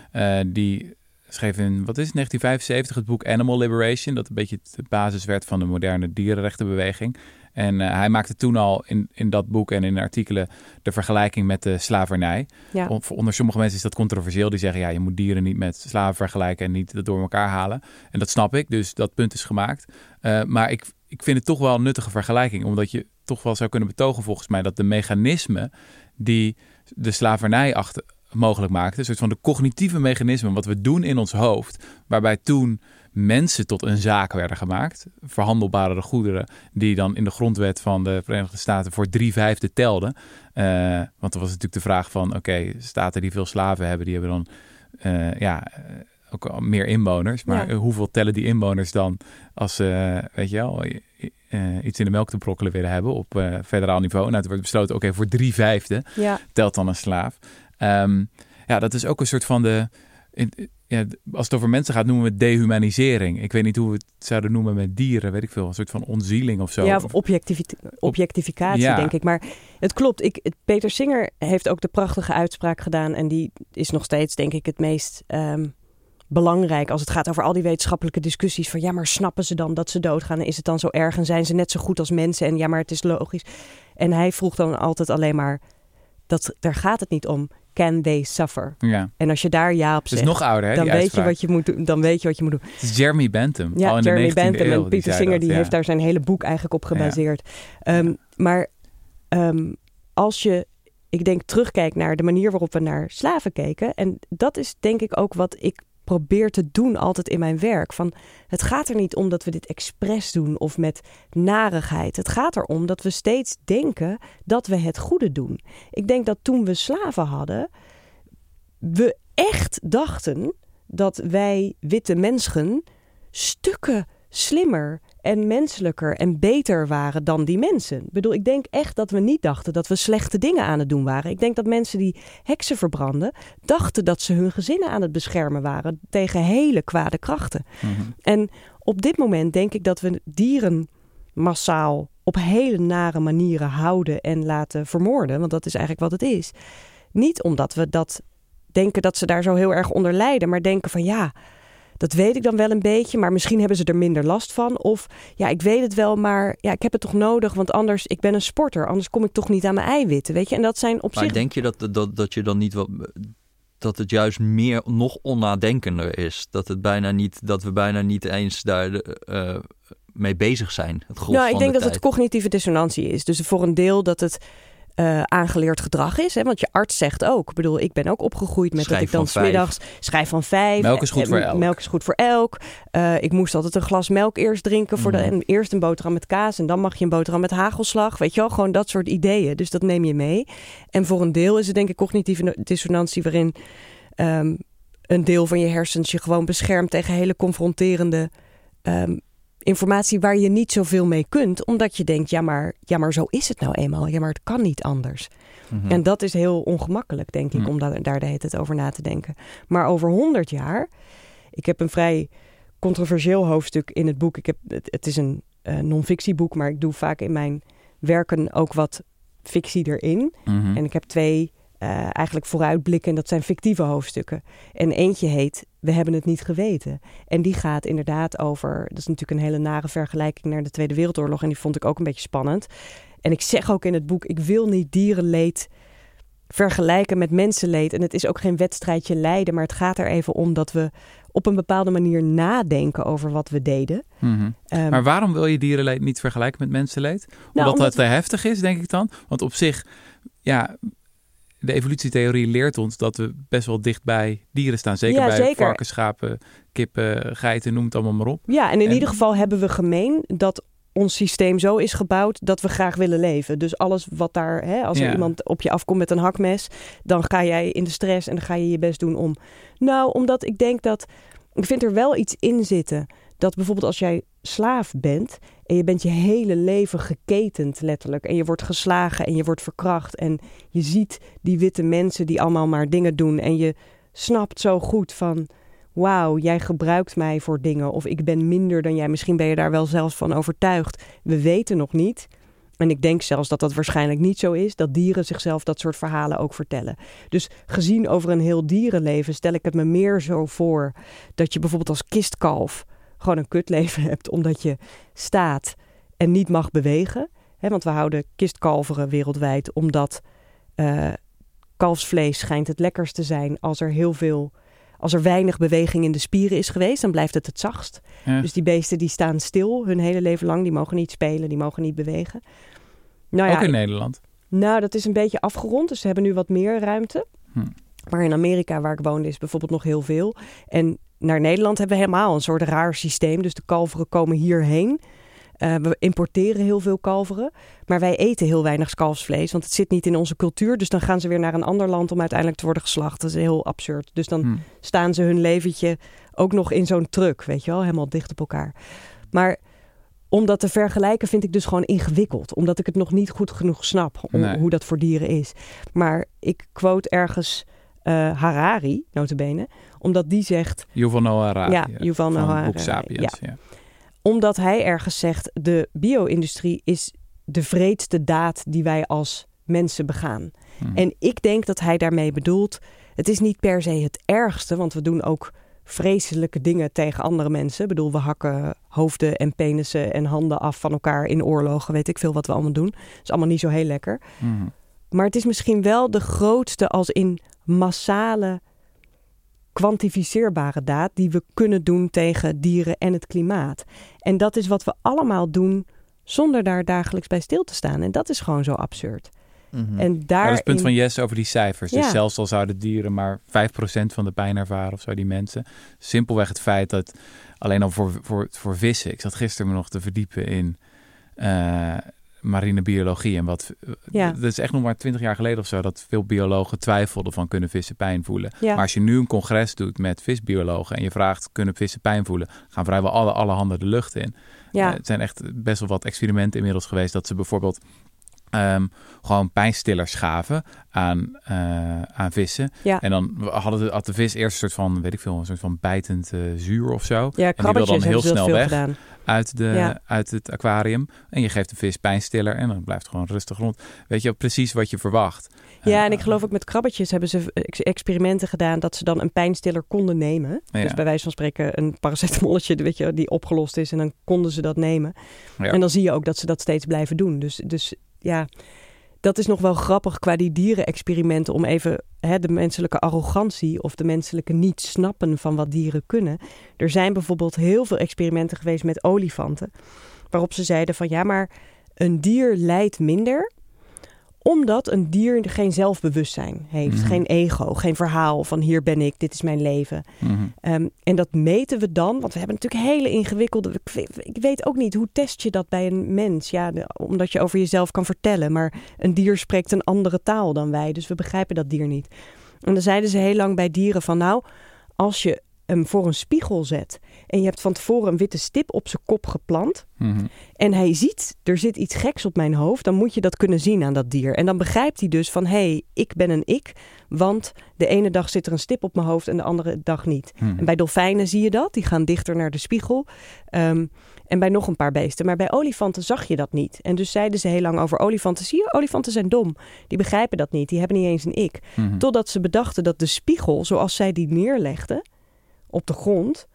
Die schreef in, wat is het, 1975 het boek Animal Liberation. Dat een beetje de basis werd van de moderne dierenrechtenbeweging. En eh, hij maakte toen al in, in dat boek en in de artikelen de vergelijking met de slavernij. Ja. Onder sommige mensen is dat controversieel. Die zeggen, ja, je moet dieren niet met slaven vergelijken en niet dat door elkaar halen. En dat snap ik, dus dat punt is gemaakt. Eh, maar ik, ik vind het toch wel een nuttige vergelijking. Omdat je toch wel zou kunnen betogen volgens mij dat de mechanismen die de slavernij achter, mogelijk maakten, een soort van de cognitieve mechanismen, wat we doen in ons hoofd, waarbij toen mensen tot een zaak werden gemaakt, verhandelbare goederen, die dan in de grondwet van de Verenigde Staten voor drie vijfde telden. Eh, want er was natuurlijk de vraag van, oké, staten die veel slaven hebben, die hebben dan eh, ja, eh, ook al meer inwoners. Maar Ja. hoeveel tellen die inwoners dan als ze, weet je wel, iets in de melk te brokkelen willen hebben op federaal niveau? Nou, toen werd besloten, oké, voor drie vijfde Ja, telt dan een slaaf. Ehm, ja, dat is ook een soort van de. in- ja, als het over mensen gaat, noemen we het dehumanisering. Ik weet niet hoe we het zouden noemen met dieren, weet ik veel. Een soort van onzieling of zo. ja of objectificatie, Ja. denk ik. Maar het klopt. Ik, Peter Singer heeft ook de prachtige uitspraak gedaan. En die is nog steeds, denk ik, het meest ehm, belangrijk als het gaat over al die wetenschappelijke discussies. Van ja, maar snappen ze dan dat ze doodgaan? En is het dan zo erg? En zijn ze net zo goed als mensen? En ja, maar het is logisch. En hij vroeg dan altijd alleen maar: dat, daar gaat het niet om. Can they suffer? ja. En als je daar ja op zegt, nog ouder, hè, dan weet, je wat je moet doen, dan weet je wat je moet doen. Het is Jeremy Bentham. al in de Jeremy 19e Bentham eeuw, en zei Singer, dat, die ja. heeft daar zijn hele boek eigenlijk op gebaseerd. Ehm, maar ehm, als je, ik denk, terugkijkt naar de manier waarop we naar slaven keken. En dat is denk ik ook wat ik probeer te doen altijd in mijn werk. Van, het gaat er niet om dat we dit expres doen of met narigheid. Het gaat erom dat we steeds denken dat we het goede doen. Ik denk dat toen we slaven hadden, we echt dachten dat wij witte mensen stukken slimmer en menselijker en beter waren dan die mensen. Ik bedoel, ik denk echt dat we niet dachten dat we slechte dingen aan het doen waren. Ik denk dat mensen die heksen verbranden, dachten dat ze hun gezinnen aan het beschermen waren tegen hele kwade krachten. Mhm. En op dit moment denk ik dat we dieren massaal op hele nare manieren houden en laten vermoorden. Want dat is eigenlijk wat het is. Niet omdat we dat denken dat ze daar zo heel erg onder lijden, maar denken van ja, dat weet ik dan wel een beetje, maar misschien hebben ze er minder last van. Of ja, ik weet het wel, maar ja, ik heb het toch nodig, want anders, ik ben een sporter, anders kom ik toch niet aan mijn eiwitten, weet je. En dat zijn op Maar zich... denk je dat, dat, dat je dan niet wat. Dat het juist meer, nog onnadenkender is. Dat, het bijna niet, dat we bijna niet eens daar eh, mee bezig zijn. Het Nou, ik denk de dat het cognitieve dissonantie is. Dus voor een deel dat het eh, aangeleerd gedrag is. Hè? Want je arts zegt ook. Ik bedoel, ik ben ook opgegroeid met Schrijf dat ik dan smiddags schrijf van vijf. Melk is goed Eh, voor elk. Melk is goed voor elk. Eh, ik moest altijd een glas melk eerst drinken. Voor de, Mhm. en eerst een boterham met kaas. En dan mag je een boterham met hagelslag. Weet je wel, gewoon dat soort ideeën. Dus dat neem je mee. En voor een deel is het denk ik cognitieve dissonantie waarin ehm, een deel van je hersens je gewoon beschermt tegen hele confronterende ehm, informatie waar je niet zoveel mee kunt, omdat je denkt, ja maar, ja, maar zo is het nou eenmaal. Ja, maar het kan niet anders. Mhm. En dat is heel ongemakkelijk, denk ik, Hm. om daar, daar de hele tijd over na te denken. Maar over 100 jaar, ik heb een vrij controversieel hoofdstuk in het boek. Ik heb, het, het is een eh non-fictieboek, maar ik doe vaak in mijn werken ook wat fictie erin. Mhm. En ik heb twee eh, eigenlijk vooruitblikken en dat zijn fictieve hoofdstukken. En eentje heet We hebben het niet geweten. En die gaat inderdaad over, dat is natuurlijk een hele nare vergelijking naar de Tweede Wereldoorlog en die vond ik ook een beetje spannend. En ik zeg ook in het boek, ik wil niet dierenleed vergelijken met mensenleed. En het is ook geen wedstrijdje lijden, maar het gaat er even om dat we op een bepaalde manier nadenken over wat we deden. Mhm. Ehm, Maar waarom wil je dierenleed niet vergelijken met mensenleed? Omdat, Nou, omdat dat te heftig is, denk ik dan? Want op zich, ja, de evolutietheorie leert ons dat we best wel dicht bij dieren staan. Zeker Ja, bij zeker. varkens, schapen, kippen, geiten, noem het allemaal maar op. Ja, en in En- ieder geval hebben we gemeen dat ons systeem zo is gebouwd dat we graag willen leven. Dus alles wat daar, hè, als er Ja. iemand op je afkomt met een hakmes, dan ga jij in de stress en dan ga je je best doen om. Nou, omdat ik denk dat, ik vind er wel iets in zitten. Dat bijvoorbeeld als jij slaaf bent en je bent je hele leven geketend letterlijk. En je wordt geslagen en je wordt verkracht. En je ziet die witte mensen die allemaal maar dingen doen. En je snapt zo goed van, wauw, jij gebruikt mij voor dingen. Of ik ben minder dan jij. Misschien ben je daar wel zelfs van overtuigd. We weten nog niet. En ik denk zelfs dat dat waarschijnlijk niet zo is. Dat dieren zichzelf dat soort verhalen ook vertellen. Dus gezien over een heel dierenleven stel ik het me meer zo voor. Dat je bijvoorbeeld als kistkalf gewoon een kutleven (laughs) hebt. Omdat je staat en niet mag bewegen. Want we houden kistkalveren wereldwijd. Omdat eh, kalfsvlees schijnt het lekkerst te zijn als er heel veel... Als er weinig beweging in de spieren is geweest, dan blijft het het zachtst. Ja. Dus die beesten die staan stil hun hele leven lang. Die mogen niet spelen, die mogen niet bewegen. Nou Ook ja, in Nederland. nou, dat is een beetje afgerond. Dus ze hebben nu wat meer ruimte. Hm. Maar in Amerika, waar ik woonde, is bijvoorbeeld nog heel veel. En naar Nederland hebben we helemaal een soort raar systeem. Dus de kalveren komen hierheen. Eh, we importeren heel veel kalveren. Maar wij eten heel weinig kalfsvlees. Want het zit niet in onze cultuur. Dus dan gaan ze weer naar een ander land om uiteindelijk te worden geslacht. Dat is heel absurd. Dus dan Hm. staan ze hun leventje ook nog in zo'n truck, weet je wel, helemaal dicht op elkaar. Maar om dat te vergelijken vind ik dus gewoon ingewikkeld, omdat ik het nog niet goed genoeg snap om, Nee. hoe dat voor dieren is. Maar ik quote ergens eh, Harari, notabene, omdat die zegt, Yuval Noah Harari. Ja, Yuval van Noah boek Harari, Sapiens. Ja. omdat hij ergens zegt, de bio-industrie is de vreedste daad die wij als mensen begaan. Hm. En ik denk dat hij daarmee bedoelt, het is niet per se het ergste, want we doen ook vreselijke dingen tegen andere mensen. Ik bedoel, we hakken hoofden en penissen en handen af van elkaar in oorlogen, weet ik veel wat we allemaal doen. Dat is allemaal niet zo heel lekker. Mhm. Maar het is misschien wel de grootste als in massale kwantificeerbare daad die we kunnen doen tegen dieren en het klimaat. En dat is wat we allemaal doen zonder daar dagelijks bij stil te staan. En dat is gewoon zo absurd. Mhm. En Ja, daar dat is het punt van Jess over die cijfers. Ja. Dus zelfs al zouden dieren maar 5% van de pijn ervaren of zo, die mensen. Simpelweg het feit dat alleen al voor, voor, voor vissen. Ik zat gisteren me nog te verdiepen in eh, marine biologie. En wat. Ja. Dat is echt nog maar 20 jaar geleden of zo dat veel biologen twijfelden van kunnen vissen pijn voelen. Ja. Maar als je nu een congres doet met visbiologen en je vraagt kunnen vissen pijn voelen, gaan vrijwel alle, alle handen de lucht in. ja. Eh, het zijn echt best wel wat experimenten inmiddels geweest dat ze bijvoorbeeld ehm, gewoon pijnstillers gaven aan, eh, aan vissen. Ja. En dan hadden de, had de vis eerst een soort van, weet ik veel, een soort van bijtend eh, zuur of zo. Ja, en die wil dan heel snel weg gedaan. uit, de, Ja. uit het aquarium. En je geeft de vis pijnstiller en dan blijft het gewoon rustig rond. Weet je precies wat je verwacht. Ja, Eh, en ik geloof ook met krabbetjes hebben ze ex- experimenten gedaan dat ze dan een pijnstiller konden nemen. Ja. Dus bij wijze van spreken een paracetamolletje, weet je, die opgelost is en dan konden ze dat nemen. En dan zie je ook dat ze dat steeds blijven doen. Dus, dus ja, dat is nog wel grappig qua die dierenexperimenten om even hè, de menselijke arrogantie of de menselijke niet snappen van wat dieren kunnen. Er zijn bijvoorbeeld heel veel experimenten geweest met olifanten, waarop ze zeiden van ja, maar een dier lijdt minder omdat een dier geen zelfbewustzijn heeft, Mhm. geen ego, geen verhaal van hier ben ik, dit is mijn leven. Mhm. Ehm, en dat meten we dan, want we hebben natuurlijk hele ingewikkelde. Ik weet, ook niet hoe test je dat bij een mens. Ja, omdat je over jezelf kan vertellen. Maar een dier spreekt een andere taal dan wij, dus we begrijpen dat dier niet. En dan zeiden ze heel lang bij dieren van, nou, als je hem voor een spiegel zet en je hebt van tevoren een witte stip op zijn kop geplant Mhm. en hij ziet er zit iets geks op mijn hoofd, dan moet je dat kunnen zien aan dat dier. En dan begrijpt hij dus van hé, hey, ik ben een ik, want de ene dag zit er een stip op mijn hoofd en de andere dag niet. Mhm. En bij dolfijnen zie je dat, die gaan dichter naar de spiegel. Ehm, en bij nog een paar beesten. Maar bij olifanten zag je dat niet. En dus zeiden ze heel lang over olifanten. Zie je, olifanten zijn dom. Die begrijpen dat niet. Die hebben niet eens een ik. Mhm. Totdat ze bedachten dat de spiegel, zoals zij die neerlegden op de grond,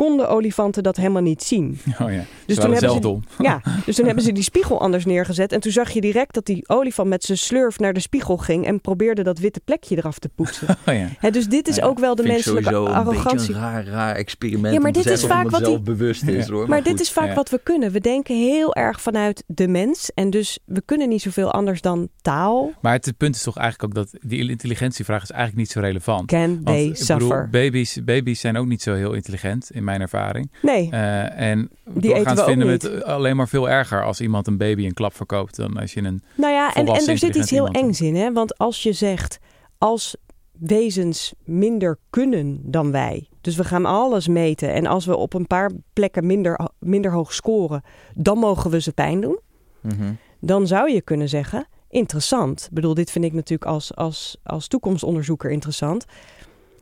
konden olifanten dat helemaal niet zien. (laughs) Oh ja. Dus toen hebben ze, dom. (laughs) ja, dus toen hebben ze die spiegel anders neergezet. En toen zag je direct dat die olifant met zijn slurf naar de spiegel ging en probeerde dat witte plekje eraf te poetsen. (laughs) Oh ja. Hè, dus dit is Ja, ook wel de menselijke arrogantie. een raar, raar experiment Ja, maar dit is vaak wat iemand die- is. Hoor. Maar, dit is vaak wat we kunnen. We denken heel erg vanuit de mens. En dus we kunnen niet zoveel anders dan taal. Maar het punt is toch eigenlijk ook dat die intelligentievraag is eigenlijk niet zo relevant. Can Want, they bedoel, baby's, baby's zijn ook niet zo heel intelligent, in mijn ervaring. Nee, Eh, en eten doorgaans vinden we het alleen maar veel erger als iemand een baby een klap verkoopt dan als je een... nou ja, en, er zit iets heel engs in. Hè? Want als je zegt, als wezens minder kunnen dan wij. Dus we gaan alles meten. En als we op een paar plekken minder, minder hoog scoren, dan mogen we ze pijn doen. Mhm. dan zou je kunnen zeggen, interessant. Ik bedoel, dit vind ik natuurlijk als, als, als toekomstonderzoeker interessant.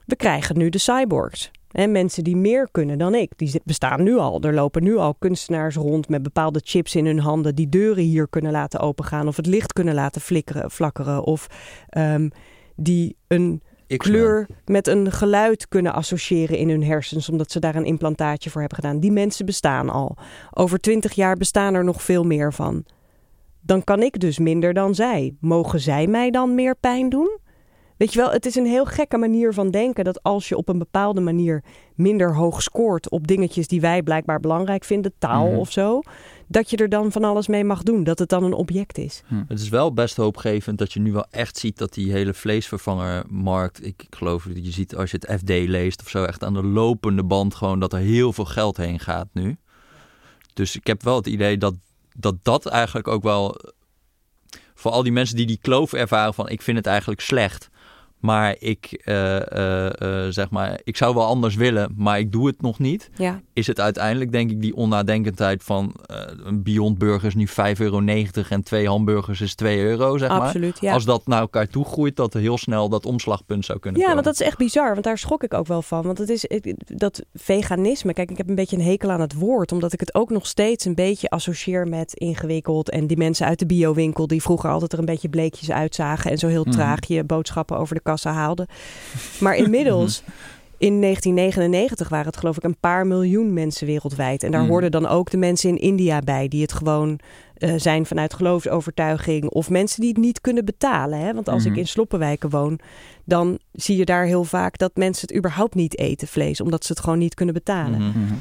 We krijgen nu de cyborgs. Hè, mensen die meer kunnen dan ik. Die bestaan nu al. Er lopen nu al kunstenaars rond met bepaalde chips in hun handen... die deuren hier kunnen laten opengaan... of het licht kunnen laten flikkeren, flakkeren... of ehm, die een kleur met een geluid kunnen associëren in hun hersens, omdat ze daar een implantaatje voor hebben gedaan. Die mensen bestaan al. Over twintig jaar bestaan er nog veel meer van. Dan kan ik dus minder dan zij. Mogen zij mij dan meer pijn doen? Weet je wel, het is een heel gekke manier van denken dat als je op een bepaalde manier minder hoog scoort op dingetjes die wij blijkbaar belangrijk vinden, taal Mhm. of zo, dat je er dan van alles mee mag doen, dat het dan een object is. Het is wel best hoopgevend dat je nu wel echt ziet dat die hele vleesvervangermarkt. Ik geloof dat je ziet als je het FD leest of zo, echt aan de lopende band gewoon dat er heel veel geld heen gaat nu. Dus ik heb wel het idee dat dat, dat eigenlijk ook wel. Voor al die mensen die die kloof ervaren van ik vind het eigenlijk slecht. Maar ik, eh, eh, eh, zeg maar, ik zou wel anders willen, maar ik doe het nog niet Ja, is het uiteindelijk denk ik die onnadenkendheid van een Beyond Burger is nu 5,90 euro en twee hamburgers is 2 euro, zeg maar. Ja. Als dat naar elkaar toe groeit, dat er heel snel dat omslagpunt zou kunnen Ja, komen. want dat is echt bizar, want daar schrok ik ook wel van. Want het is ik- dat veganisme. Kijk, ik heb een beetje een hekel aan het woord, omdat ik het ook nog steeds een beetje associeer met ingewikkeld. En die mensen uit de biowinkel die vroeger altijd er een beetje bleekjes uitzagen en zo heel Mhm. traag je boodschappen over de kassa haalden. Maar inmiddels. (laughs) In 1999 waren het geloof ik een paar miljoen mensen wereldwijd. En daar Mhm. hoorden dan ook de mensen in India bij, die het gewoon eh, zijn vanuit geloofsovertuiging. Of mensen die het niet kunnen betalen. Hè? Want als ik in Sloppenwijken woon, dan zie je daar heel vaak dat mensen het überhaupt niet eten, vlees, omdat ze het gewoon niet kunnen betalen. Mhm.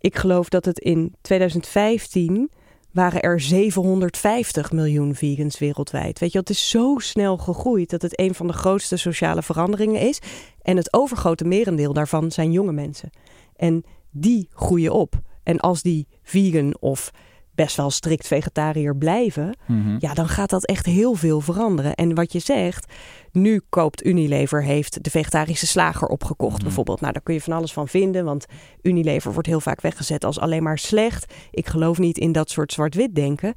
Ik geloof dat het in 2015 waren er 750 miljoen vegans wereldwijd. Weet je, het is zo snel gegroeid dat het een van de grootste sociale veranderingen is. En het overgrote merendeel daarvan zijn jonge mensen. En die groeien op. En als die vegan of best wel strikt vegetariër blijven, Mhm. ja, dan gaat dat echt heel veel veranderen. En wat je zegt, nu koopt Unilever, heeft de vegetarische slager opgekocht Mhm. bijvoorbeeld. Nou, daar kun je van alles van vinden, want Unilever wordt heel vaak weggezet als alleen maar slecht. Ik geloof niet in dat soort zwart-wit denken.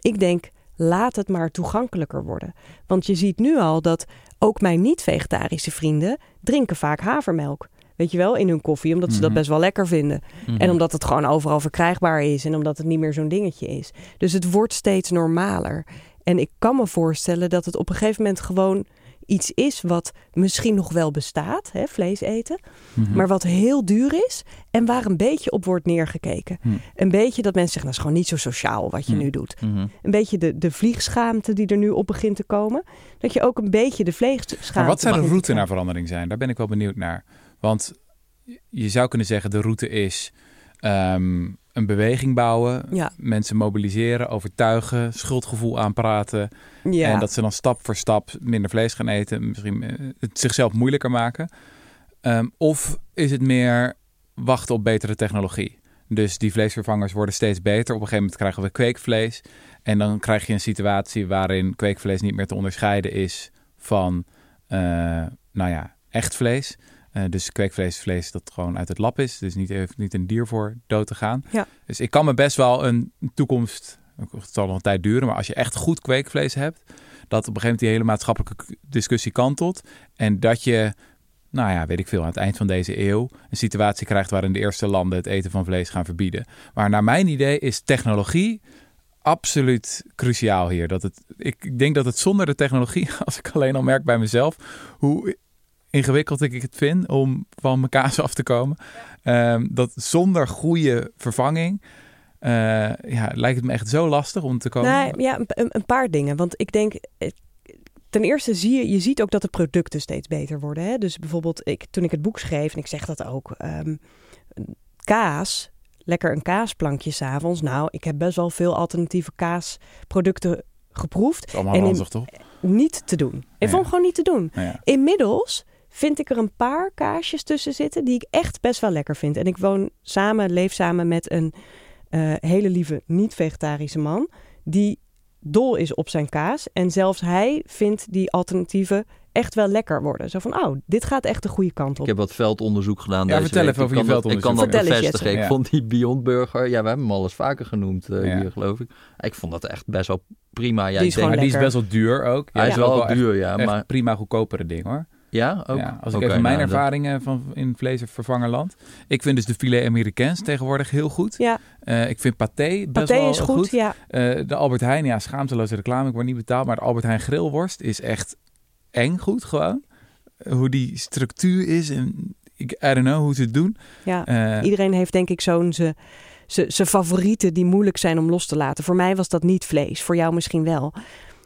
Ik denk, laat het maar toegankelijker worden. Want je ziet nu al dat ook mijn niet-vegetarische vrienden drinken vaak havermelk. Weet je wel, in hun koffie, omdat ze dat Mhm. best wel lekker vinden. Mhm. En omdat het gewoon overal verkrijgbaar is en omdat het niet meer zo'n dingetje is. Dus het wordt steeds normaler. En ik kan me voorstellen dat het op een gegeven moment gewoon iets is wat misschien nog wel bestaat, hè, vlees eten, Mhm. maar wat heel duur is en waar een beetje op wordt neergekeken. Een beetje dat mensen zeggen, dat is gewoon niet zo sociaal wat je nu doet. Een beetje de, de vliegschaamte die er nu op begint te komen. Dat je ook een beetje de vleesschaamte Maar wat zou de route naar verandering zijn? Daar ben ik wel benieuwd naar. Want je zou kunnen zeggen, de route is ehm, een beweging bouwen, Ja. mensen mobiliseren, overtuigen, schuldgevoel aanpraten. Ja. En dat ze dan stap voor stap minder vlees gaan eten, misschien eh, het zichzelf moeilijker maken. Ehm, of is het meer wachten op betere technologie? Dus die vleesvervangers worden steeds beter. Op een gegeven moment krijgen we kweekvlees. En dan krijg je een situatie waarin kweekvlees niet meer te onderscheiden is van, eh, nou ja, echt vlees. Eh, dus kweekvlees vlees dat gewoon uit het lab is. Dus niet, heeft niet een dier voor dood te gaan. Ja. Dus ik kan me best wel een toekomst... Het zal nog een tijd duren, maar als je echt goed kweekvlees hebt... dat op een gegeven moment die hele maatschappelijke discussie kantelt. En dat je, nou ja, weet ik veel, aan het eind van deze eeuw... een situatie krijgt waarin de eerste landen het eten van vlees gaan verbieden. Maar naar mijn idee is technologie absoluut cruciaal hier. Dat het, ik denk dat het zonder de technologie, (laughs) als ik alleen al merk bij mezelf, hoe ingewikkeld ik het vind om van mijn kaas (laughs) af te komen. Ehm, dat zonder goede vervanging, eh, ja, lijkt het me echt zo lastig om te komen. Nou, ja, een, een paar dingen. Want ik denk, eh, ten eerste zie je, je ziet ook dat de producten steeds beter worden. Hè? Dus bijvoorbeeld, ik, toen ik het boek schreef, en ik zeg dat ook, ehm, kaas, lekker een kaasplankje s'avonds. Nou, ik heb best wel veel alternatieve kaasproducten geproefd. Allemaal en in- toch? Niet te doen. Ik Ja. vond het gewoon niet te doen. Ja. Inmiddels vind ik er een paar kaasjes tussen zitten die ik echt best wel lekker vind. En ik woon samen, leef samen met een eh, hele lieve niet-vegetarische man die dol is op zijn kaas. En zelfs hij vindt die alternatieven echt wel lekker worden. Zo van, oh, dit gaat echt de goede kant Ik op. heb wat veldonderzoek gedaan Ja, deze vertel week. even over ik je kan dat- Ik kan dat veldonderzoek. Vertel bevestigen. Jesse. Ik vond die Beyond Burger, ja, we hebben hem al eens vaker genoemd eh, Ja. hier, geloof ik. Ik vond dat echt best wel prima. Ja, Die ik is denk, Maar die is best wel duur ook. hij is Ja, wel echt- duur, ja. echt Maar prima goedkopere ding hoor. Ja, ook. Ja, als ik even mijn nou, dat- ervaringen van in vleesvervangerland. Ik vind dus de filet Americains tegenwoordig heel goed. Ja, Eh, ik vind paté best paté wel is goed. Ja, Eh, de Albert Heijn, ja, schaamteloze reclame. Ik word niet betaald, maar de Albert Heijn grillworst is echt eng goed gewoon. Hoe die structuur is en ik I don't know hoe ze het doen. ja. Eh, Iedereen heeft denk ik zo'n ze- ze- zijn favorieten die moeilijk zijn om los te laten. Voor mij was dat niet vlees, voor jou misschien wel.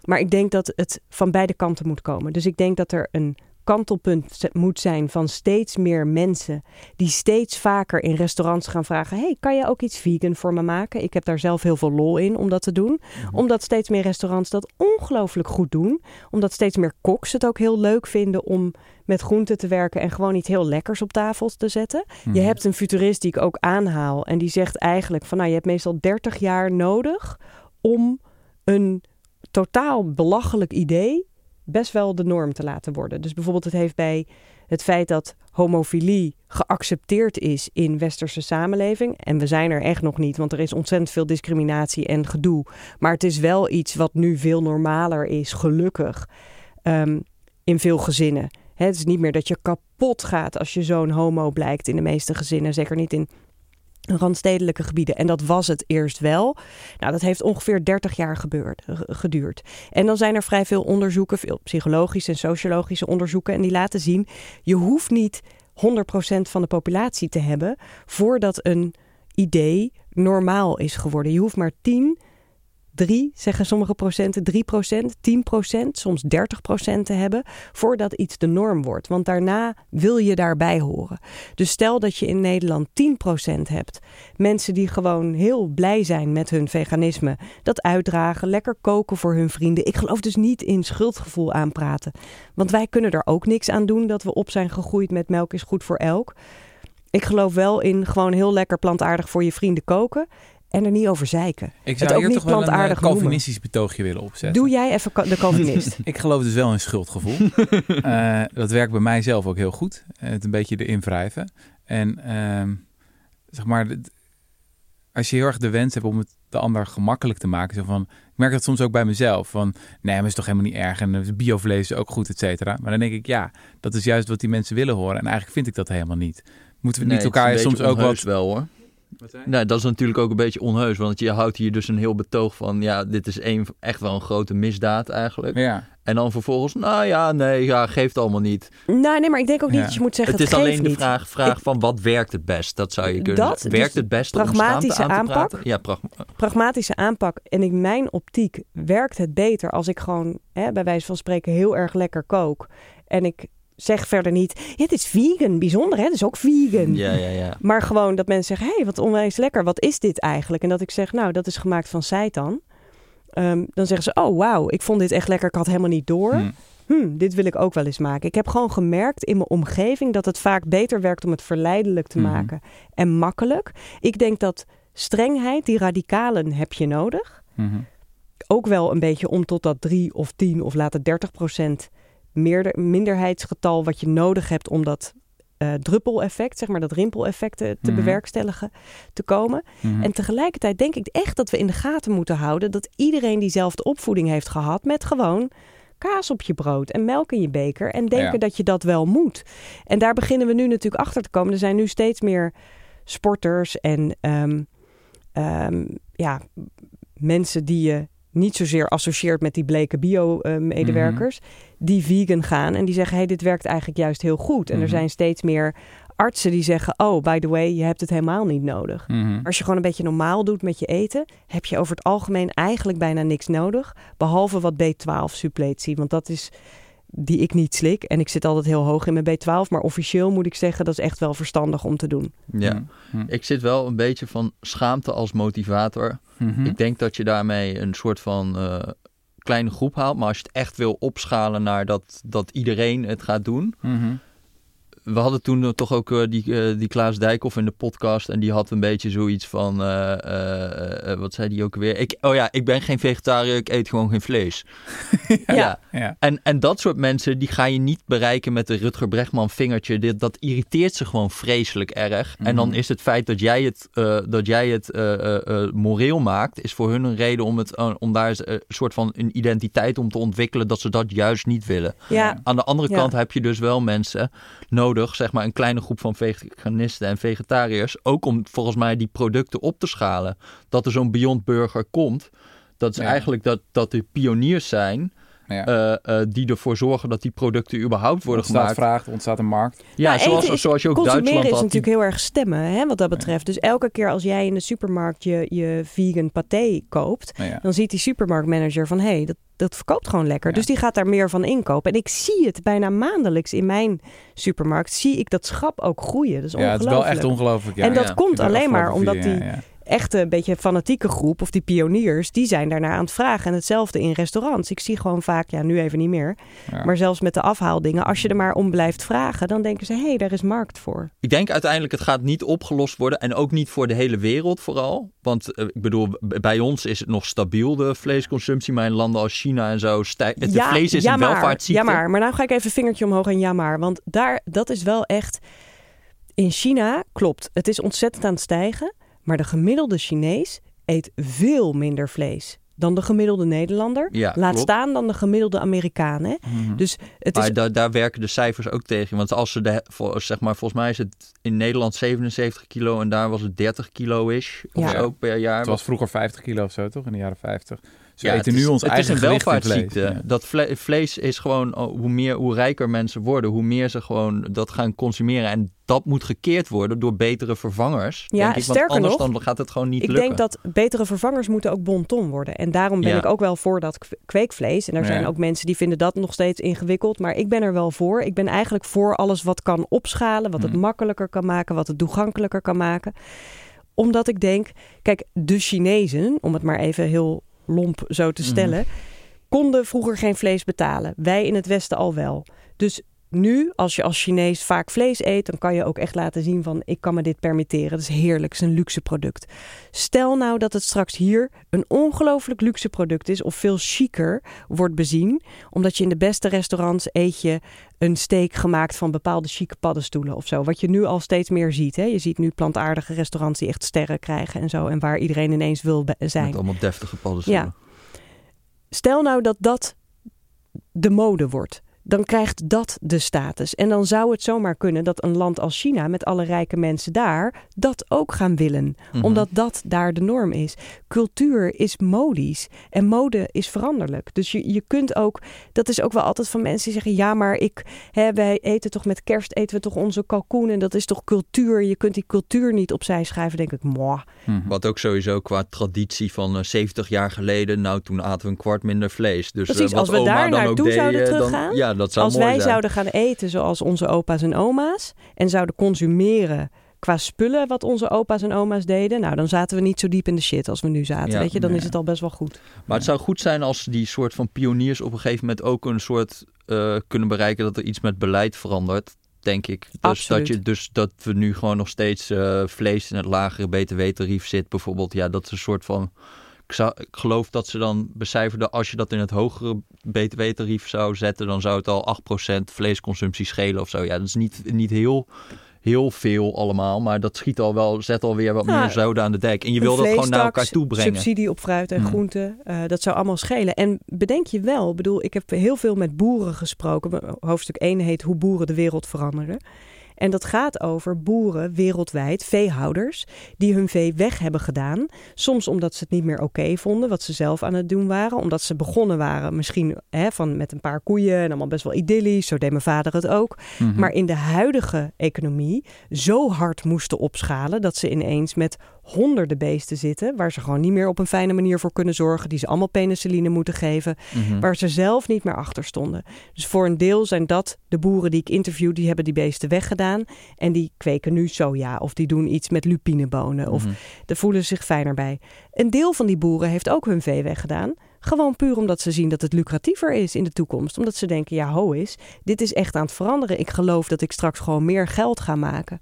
Maar ik denk dat het van beide kanten moet komen. Dus ik denk dat er een kantelpunt moet zijn van steeds meer mensen die steeds vaker in restaurants gaan vragen: hey, kan je ook iets vegan voor me maken? Ik heb daar zelf heel veel lol in om dat te doen. Omdat steeds meer restaurants dat ongelooflijk goed doen. Omdat steeds meer koks het ook heel leuk vinden om met groenten te werken en gewoon iets heel lekkers op tafel te zetten. Je mhm. hebt een futurist die ik ook aanhaal. En die zegt eigenlijk van nou, je hebt meestal 30 jaar nodig om een totaal belachelijk idee best wel de norm te laten worden. Dus bijvoorbeeld het heeft bij het feit dat homofilie geaccepteerd is in westerse samenleving. En we zijn er echt nog niet, want er is ontzettend veel discriminatie en gedoe. Maar het is wel iets wat nu veel normaler is, gelukkig, ehm, in veel gezinnen. Het is niet meer dat je kapot gaat als je zo'n homo blijkt in de meeste gezinnen. Zeker niet in randstedelijke gebieden. En dat was het eerst wel. Nou, dat heeft ongeveer 30 jaar gebeurd, geduurd. En dan zijn er vrij veel onderzoeken, veel psychologische en sociologische onderzoeken. En die laten zien, je hoeft niet 100% van de populatie te hebben voordat een idee normaal is geworden. Je hoeft maar 10, 3, zeggen sommige procenten, 3 procent, 10 procent, soms 30 procent te hebben voordat iets de norm wordt. Want daarna wil je daarbij horen. Dus stel dat je in Nederland 10 procent hebt. Mensen die gewoon heel blij zijn met hun veganisme. Dat uitdragen, lekker koken voor hun vrienden. Ik geloof dus niet in schuldgevoel aanpraten. Want wij kunnen er ook niks aan doen dat we op zijn gegroeid met melk is goed voor elk. Ik geloof wel in gewoon heel lekker plantaardig voor je vrienden koken. En er niet over zeiken. Ik het zou ook hier niet toch wel een eh. Calvinistisch betoogje willen opzetten. Doe jij even de (laughs) Calvinist. Ik geloof dus wel in schuldgevoel. (laughs) Eh, dat werkt bij mij zelf ook heel goed. Het een beetje erin wrijven. En ehm, zeg maar, als je heel erg de wens hebt om het de ander gemakkelijk te maken. Zo van, ik merk dat soms ook bij mezelf. Van, nee, maar het is toch helemaal niet erg. En eh, biovlees is ook goed, et cetera. Maar dan denk ik, ja, dat is juist wat die mensen willen horen. En eigenlijk vind ik dat helemaal niet. Moeten we Nee, niet het elkaar soms ook wat... wel hoor. Nee, dat is natuurlijk ook een beetje onheus. Want je houdt hier dus een heel betoog van... ja, dit is een, echt wel een grote misdaad eigenlijk. Ja, En dan vervolgens, nou ja, nee, ja, geeft allemaal niet. nou, nee, maar ik denk ook niet Ja. dat je moet zeggen het is het geeft alleen de vraag, vraag van wat werkt het best? Dat zou je kunnen Dat, zeggen. Werkt dus het best pragmatische aan aanpak. Ja, pragma pragmatische aanpak. En in mijn optiek werkt het beter als ik gewoon, hè, bij wijze van spreken, heel erg lekker kook. En ik zeg verder niet, ja, het is vegan, bijzonder hè, het is ook vegan. ja, ja, ja. Maar gewoon dat mensen zeggen, hé, hey, wat onwijs lekker, wat is dit eigenlijk? En dat ik zeg, nou, dat is gemaakt van seitan. Ehm, dan zeggen ze, oh wauw, ik vond dit echt lekker, ik had helemaal niet door. Hm. Hm, dit wil ik ook wel eens maken. Ik heb gewoon gemerkt in mijn omgeving dat het vaak beter werkt om het verleidelijk te Mhm. maken en makkelijk. Ik denk dat strengheid, die radicalen heb je nodig. Mhm. Ook wel een beetje om tot dat 3 of 10 of later 30 procent meerder, minderheidsgetal wat je nodig hebt om dat uh, druppeleffect, zeg maar dat rimpeleffect te, Mhm. bewerkstelligen, te komen. Mhm. En tegelijkertijd denk ik echt dat we in de gaten moeten houden dat iedereen diezelfde opvoeding heeft gehad met gewoon kaas op je brood en melk in je beker en denken Ja. dat je dat wel moet. En daar beginnen we nu natuurlijk achter te komen. Er zijn nu steeds meer sporters en ehm, ehm, ja, mensen die je niet zozeer associeert met die bleke bio-medewerkers, die vegan gaan en die zeggen: hey, dit werkt eigenlijk juist heel goed. En er Mhm. zijn steeds meer artsen die zeggen: oh, by the way, je hebt het helemaal niet nodig. Mhm. Als je gewoon een beetje normaal doet met je eten, heb je over het algemeen eigenlijk bijna niks nodig. Behalve wat B12-suppletie. Want dat is die ik niet slik. En ik zit altijd heel hoog in mijn B12. Maar officieel moet ik zeggen, dat is echt wel verstandig om te doen. Ja. Mhm. Ik zit wel een beetje van schaamte als motivator. Mhm. Ik denk dat je daarmee een soort van eh, kleine groep haalt. Maar als je het echt wil opschalen naar dat, dat iedereen het gaat doen. Mhm. We hadden toen toch ook eh, die, eh, die Klaas Dijkhoff in de podcast. En die had een beetje zoiets van... eh, wat zei die ook weer? Ik, oh ja, ik ben geen vegetariër, ik eet gewoon geen vlees. (laughs) Ja. Ja. En, en dat soort mensen, die ga je niet bereiken met de Rutger Bregman vingertje. Dit, dat irriteert ze gewoon vreselijk erg. En dan Mhm. is het feit dat jij het, eh, dat jij het eh, eh, eh, moreel maakt, is voor hun een reden om, het, om daar een soort van een identiteit om te ontwikkelen dat ze dat juist niet willen. Ja, Aan de andere Ja. kant heb je dus wel mensen nodig, zeg maar een kleine groep van veganisten en vegetariërs, ook om volgens mij die producten op te schalen. Dat er zo'n Beyond Burger komt. Dat is Ja. eigenlijk dat, dat de pioniers zijn Ja. eh, eh, die ervoor zorgen dat die producten überhaupt worden ontstaat gemaakt. vraag, er ontstaat een markt. Ja, Nou, zoals, is- zoals je ook consumeren Duitsland is die- natuurlijk heel erg stemmen hè, wat dat betreft. Dus elke keer als jij in de supermarkt je, je vegan paté koopt, ja. dan ziet die supermarktmanager van hé, hey, dat, dat verkoopt gewoon lekker. Ja. Dus die gaat daar meer van inkopen. En ik zie het bijna maandelijks in mijn supermarkt, zie ik dat schap ook groeien. Dat is ja, het is ongelooflijk. wel echt ongelooflijk. Ja. en dat ja. komt alleen maar omdat die. Echte een beetje fanatieke groep of die pioniers, die zijn daarna aan het vragen. En hetzelfde in restaurants. Ik zie gewoon vaak, ja nu even niet meer, Ja. maar zelfs met de afhaaldingen, als je er maar om blijft vragen, dan denken ze hé, hey, daar is markt voor. Ik denk uiteindelijk, het gaat niet opgelost worden. En ook niet voor de hele wereld vooral. Want eh, ik bedoel, bij ons is het nog stabiel, de vleesconsumptie. Maar in landen als China en zo, stijgt het. De vlees is ja, een welvaartsziekte. Ja maar, maar nou ga ik even een vingertje omhoog en ja maar. Want daar, dat is wel echt... In China, klopt, het is ontzettend aan het stijgen. Maar de gemiddelde Chinees eet veel minder vlees dan de gemiddelde Nederlander. Ja, Laat klopt. staan dan de gemiddelde Amerikaan. Hè? Mhm. Dus het Maar is... daar, daar werken de cijfers ook tegen. Want als ze de, vol- zeg maar, volgens mij is het in Nederland 77 kilo en daar was het 30 kilo is. Of Ja. zo per jaar. Het was vroeger 50 kilo of zo, toch? In de jaren 50. Ze Ja, eten het nu is, ons het eigen is een welvaartsziekte. Ja. Dat vle- vlees is gewoon, oh, hoe, meer, hoe rijker mensen worden, hoe meer ze gewoon dat gaan consumeren. En dat moet gekeerd worden door betere vervangers. Ja, denk ik, want sterker anders nog, dan gaat het gewoon niet Ik lukken. denk dat betere vervangers moeten ook bonton worden. En daarom ben Ja. ik ook wel voor dat kwe- kweekvlees. En er zijn Ja. ook mensen die vinden dat nog steeds ingewikkeld. Maar ik ben er wel voor. Ik ben eigenlijk voor alles wat kan opschalen. Wat het Hmm. makkelijker kan maken. Wat het toegankelijker kan maken. Omdat ik denk, kijk, de Chinezen, om het maar even heel lomp zo te Mhm. stellen, konden vroeger geen vlees betalen. Wij in het Westen al wel. Dus nu, als je als Chinees vaak vlees eet, dan kan je ook echt laten zien van ik kan me dit permitteren. Dat is heerlijk, het is een luxe product. Stel nou dat het straks hier een ongelooflijk luxe product is of veel chiquer wordt bezien, omdat je in de beste restaurants eet je een steak gemaakt van bepaalde chique paddenstoelen of zo. Wat je nu al steeds meer ziet. Hè? Je ziet nu plantaardige restaurants die echt sterren krijgen en zo en waar iedereen ineens wil zijn. Met allemaal deftige paddenstoelen. Ja. Stel nou dat dat de mode wordt. Dan krijgt dat de status. En dan zou het zomaar kunnen dat een land als China, met alle rijke mensen daar, dat ook gaan willen. Mhm. Omdat dat daar de norm is. Cultuur is modisch en mode is veranderlijk. Dus je, je kunt ook, dat is ook wel altijd van mensen die zeggen: ja, maar ik, hè, wij eten toch met kerst, eten we toch onze kalkoen en dat is toch cultuur. Je kunt die cultuur niet opzij schrijven. Denk ik, moi. Mhm. Wat ook sowieso qua traditie van eh, 70 jaar geleden, nou toen aten we een kwart minder vlees. Dus, Precies, eh, wat als we oma daar dan ook naartoe deed, zouden eh, dan- teruggaan, ja, dat zou Als mooi wij zijn. zouden gaan eten zoals onze opa's en oma's en zouden consumeren qua spullen wat onze opa's en oma's deden, nou dan zaten we niet zo diep in de shit als we nu zaten. Ja. weet je, dan Nee. is het al best wel goed. Maar het zou goed zijn als die soort van pioniers op een gegeven moment ook een soort eh, kunnen bereiken dat er iets met beleid verandert. Denk ik. Dus Absoluut. dat, je, dus dat we nu gewoon nog steeds eh, vlees in het lagere btw-tarief zit, bijvoorbeeld. Ja, dat is een soort van ik, zou, ik geloof dat ze dan becijferden, als je dat in het hogere btw-tarief zou zetten, dan zou het al 8% vleesconsumptie schelen of zo. Ja, dat is niet, niet heel, heel veel allemaal, maar dat schiet al wel, zet alweer wat Nou, meer zoden aan de dijk. En je wil dat gewoon naar elkaar toe brengen. Subsidie op fruit en Hmm. groenten, eh, dat zou allemaal schelen. En bedenk je wel, ik bedoel, ik heb heel veel met boeren gesproken. Hoofdstuk 1 heet Hoe boeren de wereld veranderen. En dat gaat over boeren wereldwijd, veehouders, die hun vee weg hebben gedaan. Soms omdat ze het niet meer oké vonden, wat ze zelf aan het doen waren. Omdat ze begonnen waren misschien hè, van met een paar koeien en allemaal best wel idyllisch. Zo deed mijn vader het ook. Mhm. Maar in de huidige economie zo hard moesten opschalen dat ze ineens met honderden beesten zitten, waar ze gewoon niet meer op een fijne manier voor kunnen zorgen, die ze allemaal penicilline moeten geven, Mhm. waar ze zelf niet meer achter stonden. Dus voor een deel zijn dat de boeren die ik interview, die hebben die beesten weggedaan en die kweken nu soja of die doen iets met lupinebonen of Mhm. daar voelen ze zich fijner bij. Een deel van die boeren heeft ook hun vee weggedaan. Gewoon puur omdat ze zien dat het lucratiever is in de toekomst. Omdat ze denken, ja ho is, dit is echt aan het veranderen. Ik geloof dat ik straks gewoon meer geld ga maken.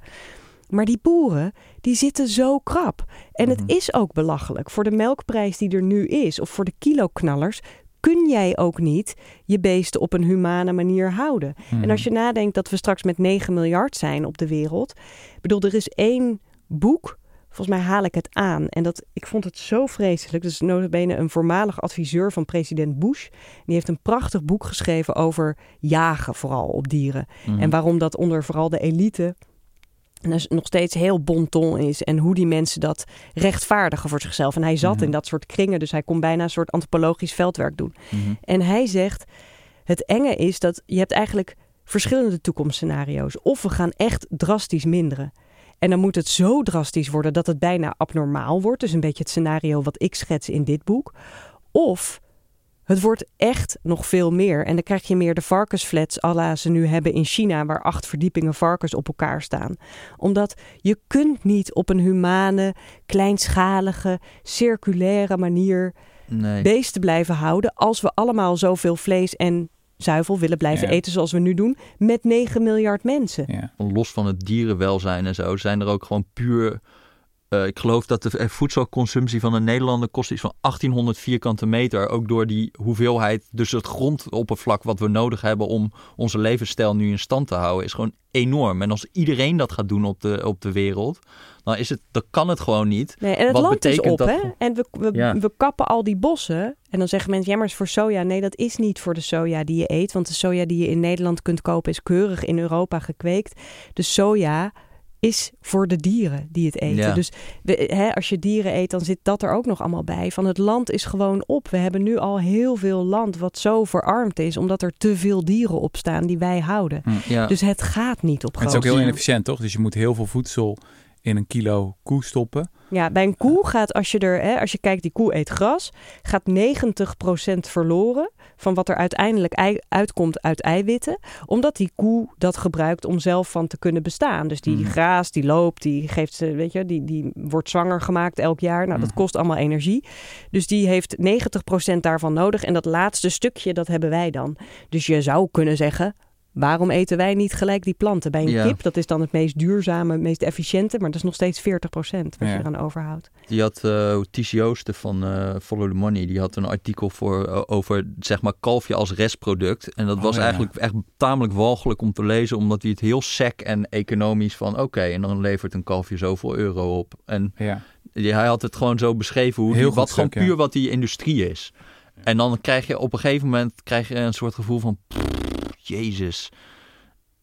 Maar die boeren, die zitten zo krap. En het Mhm. is ook belachelijk. Voor de melkprijs die er nu is, of voor de kiloknallers, kun jij ook niet je beesten op een humane manier houden. Mhm. En als je nadenkt dat we straks met 9 miljard zijn op de wereld. Ik bedoel, er is één boek. Volgens mij haal ik het aan. En dat, ik vond het zo vreselijk. Dus notabene een voormalig adviseur van president Bush. Die heeft een prachtig boek geschreven over jagen, vooral op dieren. Mhm. En waarom dat onder vooral de elite en nog steeds heel bonton is. En hoe die mensen dat rechtvaardigen voor zichzelf. En hij zat Mhm. in dat soort kringen. Dus hij kon bijna een soort antropologisch veldwerk doen. Mhm. En hij zegt, het enge is dat je hebt eigenlijk verschillende toekomstscenario's. Of we gaan echt drastisch minderen. En dan moet het zo drastisch worden dat het bijna abnormaal wordt. Dus een beetje het scenario wat ik schets in dit boek. Of het wordt echt nog veel meer. En dan krijg je meer de varkensflats à la ze nu hebben in China... waar acht verdiepingen varkens op elkaar staan. Omdat je kunt niet op een humane, kleinschalige, circulaire manier Nee. beesten blijven houden als we allemaal zoveel vlees en zuivel willen blijven Ja. eten zoals we nu doen met 9 miljard mensen. Ja. los van het dierenwelzijn en zo, zijn er ook gewoon puur. Eh, ik geloof dat de eh, voedselconsumptie van een Nederlander kost iets van 1800 vierkante meter. Ook door die hoeveelheid, dus het grondoppervlak wat we nodig hebben om onze levensstijl nu in stand te houden, is gewoon enorm. En als iedereen dat gaat doen op de, op de wereld, dan, is het, dan kan het gewoon niet. Nee, en het Wat land is op, dat- hè? En we, we, Ja. we kappen al die bossen. En dan zeggen mensen, ja, maar het is voor soja. Nee, dat is niet voor de soja die je eet. Want de soja die je in Nederland kunt kopen is keurig in Europa gekweekt. De soja is voor de dieren die het eten. Ja. Dus we, hè, als je dieren eet, dan zit dat er ook nog allemaal bij. Van het land is gewoon op. We hebben nu al heel veel land wat zo verarmd is... omdat er te veel dieren op staan die wij houden. Ja. Dus het gaat niet op Het is ook heel inefficiënt, toch? Dus je moet heel veel voedsel in een kilo koe stoppen. Ja, bij een koe gaat, als je er, hè, als je kijkt, die koe eet gras, gaat 90% verloren van wat er uiteindelijk ei- uitkomt uit eiwitten. Omdat die koe dat gebruikt om zelf van te kunnen bestaan. Dus die Mhm. graast, die loopt, die geeft ze, weet je, die, die wordt zwanger gemaakt elk jaar. Nou, dat Mhm. kost allemaal energie. Dus die heeft 90% daarvan nodig. En dat laatste stukje, dat hebben wij dan. Dus je zou kunnen zeggen. Waarom eten wij niet gelijk die planten? Bij een Ja. kip, dat is dan het meest duurzame, het meest efficiënte, maar dat is nog steeds 40% wat Ja. je eraan overhoudt. Die had eh Ties Joosten van eh, Follow the Money, die had een artikel voor, eh, over zeg maar kalfje als restproduct. En dat Oh, was ja. eigenlijk echt tamelijk walgelijk om te lezen, omdat hij het heel sec en economisch van oké, en dan levert een kalfje zoveel euro op. En hij had het gewoon zo beschreven hoe Heel die, wat gewoon stuk, puur wat die industrie is. En dan krijg je op een gegeven moment krijg je een soort gevoel van pff, Jezus.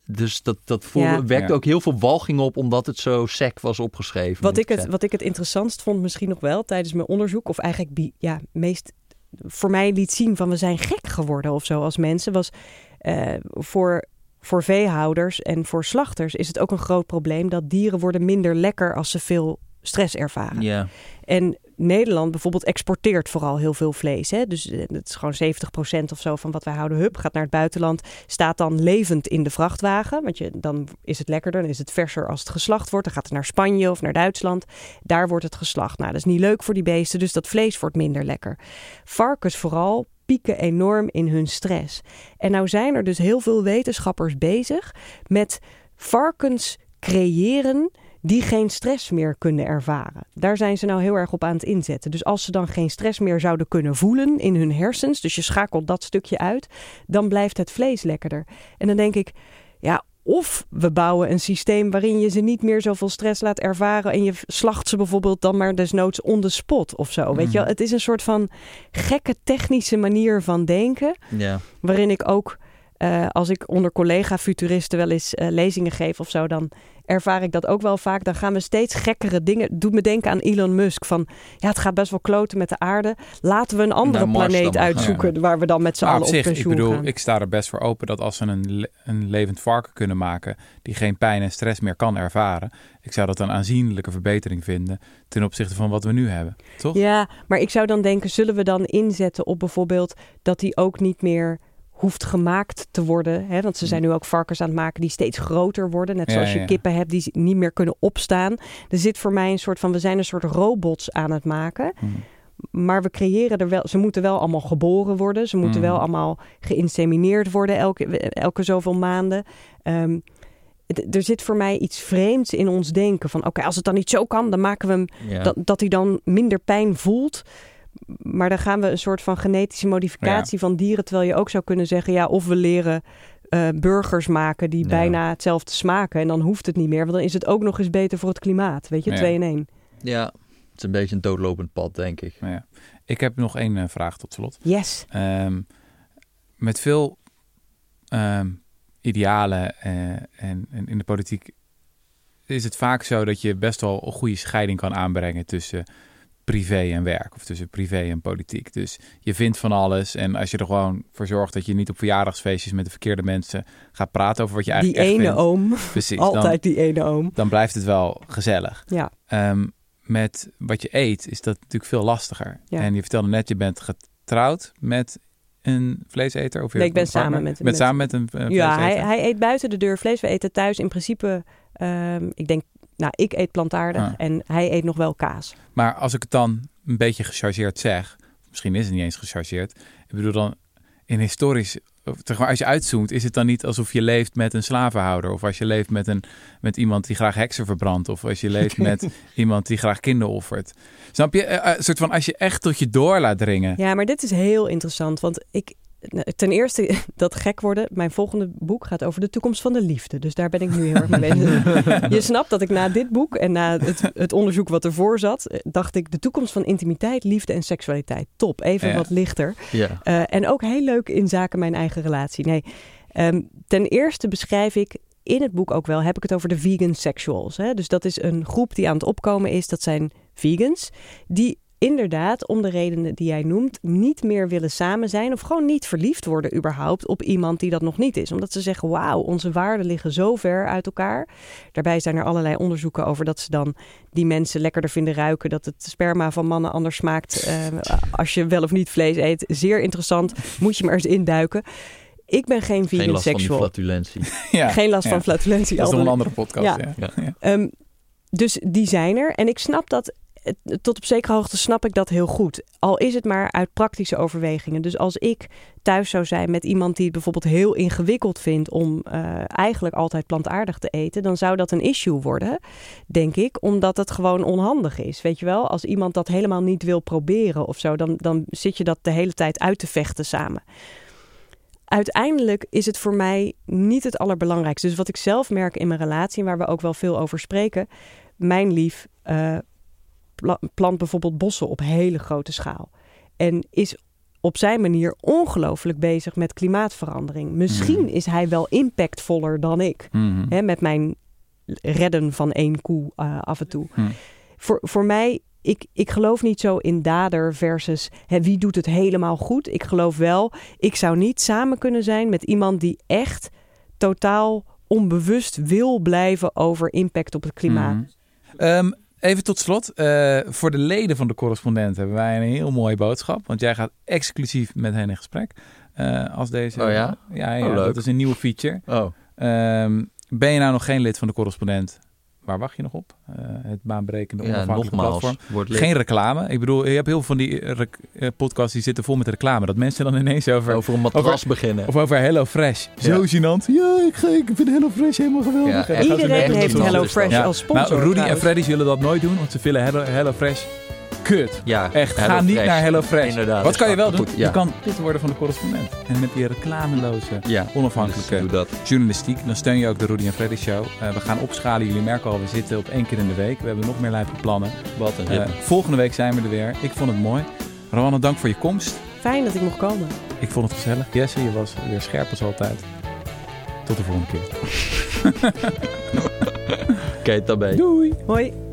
Dus dat, dat voelde, Ja. wekte ook heel veel walging op, omdat het zo sec was opgeschreven. Wat ik, het, zeggen. wat ik het interessantst vond misschien nog wel tijdens mijn onderzoek, of eigenlijk ja, meest voor mij liet zien van we zijn gek geworden of zo als mensen, was eh, voor, voor veehouders en voor slachters is het ook een groot probleem dat dieren worden minder lekker als ze veel stress ervaren. Ja. En Nederland bijvoorbeeld exporteert vooral heel veel vlees. Hè? Dus eh, het is gewoon 70% of zo van wat wij houden. Hup, gaat naar het buitenland. Staat dan levend in de vrachtwagen. Want je, dan is het lekkerder. Dan is het verser als het geslacht wordt. Dan gaat het naar Spanje of naar Duitsland. Daar wordt het geslacht. Nou, dat is niet leuk voor die beesten. Dus dat vlees wordt minder lekker. Varkens vooral pieken enorm in hun stress. En nou zijn er dus heel veel wetenschappers bezig met varkens creëren die geen stress meer kunnen ervaren. Daar zijn ze nou heel erg op aan het inzetten. Dus als ze dan geen stress meer zouden kunnen voelen in hun hersens, dus je schakelt dat stukje uit, dan blijft het vlees lekkerder. En dan denk ik, ja, of we bouwen een systeem waarin je ze niet meer zoveel stress laat ervaren en je slacht ze bijvoorbeeld dan maar desnoods on the spot of zo. Weet je, Mhm. het is een soort van gekke technische manier van denken, Ja. waarin ik ook eh, als ik onder collega-futuristen wel eens eh, lezingen geef of zo, dan ervaar ik dat ook wel vaak. Dan gaan we steeds gekkere dingen. Doet me denken aan Elon Musk. Van ja, het gaat best wel kloten met de aarde. Laten we een andere planeet uitzoeken waar we dan met z'n allen op op zich, ik pensioen bedoel, gaan. ik sta er best voor open dat als ze een, le- een levend varken kunnen maken die geen pijn en stress meer kan ervaren, ik zou dat een aanzienlijke verbetering vinden ten opzichte van wat we nu hebben. Toch? Ja, maar ik zou dan denken, zullen we dan inzetten op bijvoorbeeld dat die ook niet meer hoeft gemaakt te worden. Hè? Want ze zijn nu ook varkens aan het maken die steeds groter worden. Net Ja, zoals je kippen hebt die niet meer kunnen opstaan. Er zit voor mij een soort van, we zijn een soort robots aan het maken. Hmm. Maar we creëren er wel, ze moeten wel allemaal geboren worden. Ze moeten Mhm. wel allemaal geïnsemineerd worden elke, elke zoveel maanden. Ehm, er zit voor mij iets vreemds in ons denken. Van oké, als het dan niet zo kan, dan maken we hem Ja. dat, dat hij dan minder pijn voelt. Maar dan gaan we een soort van genetische modificatie van dieren. Terwijl je ook zou kunnen zeggen, ja, of we leren eh, burgers maken die Ja. bijna hetzelfde smaken. En dan hoeft het niet meer, want dan is het ook nog eens beter voor het klimaat. Weet je, Ja. twee in één. ja, het is een beetje een doodlopend pad, denk ik. Ja. Ik heb nog één eh, vraag tot slot. Yes. Ehm, met veel ehm, idealen eh, en, en in de politiek is het vaak zo dat je best wel een goede scheiding kan aanbrengen tussen privé en werk of tussen privé en politiek. Dus je vindt van alles en als je er gewoon voor zorgt dat je niet op verjaardagsfeestjes met de verkeerde mensen gaat praten over wat je Die eigenlijk echt ene vindt. oom. (laughs) Precies, Altijd die ene oom. Dan, blijft het wel gezellig. Ja. Ehm, met wat je eet is dat natuurlijk veel lastiger. Ja. En je vertelde net, je bent getrouwd met een vleeseter? Of je Nee, ik ben samen met- bent met- samen met een eh, Ja, hij, vleeseter? hij eet buiten de deur vlees. We eten thuis in principe, ehm, ik denk, nou, ik eet plantaardig Ah. en hij eet nog wel kaas. Maar als ik het dan een beetje gechargeerd zeg, misschien is het niet eens gechargeerd. Ik bedoel dan in historisch, als je uitzoomt, is het dan niet alsof je leeft met een slavenhouder. Of als je leeft met, een, met iemand die graag heksen verbrandt. Of als je leeft met (laughs) iemand die graag kinderen offert. Snap je? Eh, eh, Een soort van als je echt tot je door laat dringen. Ja, maar dit is heel interessant. Want ik, ten eerste, (laughs) dat gek worden. Mijn volgende boek gaat over de toekomst van de liefde. Dus daar ben ik nu heel erg mee bezig. (laughs) Je snapt dat ik na dit boek en na het, het onderzoek wat ervoor zat, eh, dacht ik de toekomst van intimiteit, liefde en seksualiteit. Top, even Ja. wat lichter. Ja. Eh, en ook heel leuk in zaken mijn eigen relatie. Nee, ehm, ten eerste beschrijf ik in het boek ook wel, heb ik het over de vegan sexuals. Hè? Dus dat is een groep die aan het opkomen is. Dat zijn vegans die inderdaad, om de redenen die jij noemt, niet meer willen samen zijn of gewoon niet verliefd worden überhaupt op iemand die dat nog niet is. Omdat ze zeggen, wauw, onze waarden liggen zo ver uit elkaar. Daarbij zijn er allerlei onderzoeken over dat ze dan die mensen lekkerder vinden ruiken, dat het sperma van mannen anders smaakt eh, als je wel of niet vlees eet. Zeer interessant, moet je maar eens induiken. Ik ben geen vegan Geen last van flatulentie. (laughs) Ja, Geen last ja. van flatulentie. Dat is nog een andere podcast. Ja. Ja. Ehm, dus die zijn er. En ik snap dat, tot op zekere hoogte snap ik dat heel goed. Al is het maar uit praktische overwegingen. Dus als ik thuis zou zijn met iemand die het bijvoorbeeld heel ingewikkeld vindt om eh, eigenlijk altijd plantaardig te eten, dan zou dat een issue worden, denk ik, omdat het gewoon onhandig is. Weet je wel, als iemand dat helemaal niet wil proberen of zo, dan, dan zit je dat de hele tijd uit te vechten samen uiteindelijk is het voor mij niet het allerbelangrijkste. Dus wat ik zelf merk in mijn relatie, waar we ook wel veel over spreken. Mijn lief eh, plant bijvoorbeeld bossen op hele grote schaal. En is op zijn manier ongelooflijk bezig met klimaatverandering. Misschien Mhm. is hij wel impactvoller dan ik. Mhm. Hè, met mijn redden van één koe eh, af en toe. Hm. Voor, voor mij, ik, ik geloof niet zo in dader versus hè, wie doet het helemaal goed. Ik geloof wel, ik zou niet samen kunnen zijn met iemand die echt totaal onbewust wil blijven over impact op het klimaat. Mhm. Even tot slot. eh, voor de leden van de correspondent hebben wij een heel mooie boodschap. Want jij gaat exclusief met hen in gesprek. eh, als deze. Oh ja? Ja, ja Oh, leuk. dat is een nieuwe feature. Oh, Ehm, ben je nou nog geen lid van de correspondent? Waar wacht je nog op? Eh, het baanbrekende Ja, onafhankelijke nogmaals. platform. Wordt. Geen reclame. Ik bedoel, je hebt heel veel van die rec- eh, podcasts die zitten vol met reclame. Dat mensen dan ineens over... over een matras beginnen. Of over Hello Fresh. Zo gênant. Ja, ik, ik vind Hello Fresh helemaal geweldig. Ja, Iedereen heeft Hello. Fresh Ja. als sponsor. Nou, Rudy en. Freddy zullen dat nooit doen, want ze Hello, Hello Fresh kut. ja, Echt, Hello ga niet Fresh. naar Hello Fresh. Inderdaad, Wat kan je wel kapot. doen? Ja. Je kan lid worden van de correspondent. En met die reclameloze, Ja, onafhankelijke dus doe dat. journalistiek, dan steun je ook de Rudy en Freddy Show. Eh, we gaan opschalen. Jullie merken al, we zitten op één keer in de week. We hebben nog meer lijpe plannen. Wat een ritme. volgende week zijn we er weer. Ik vond het mooi. Rowanne, dank voor je komst. Fijn dat ik mocht komen. Ik vond het gezellig. Jesse, je was weer scherp als altijd. Tot de volgende keer. (laughs) Oké, daarbij. Doei! Hoi.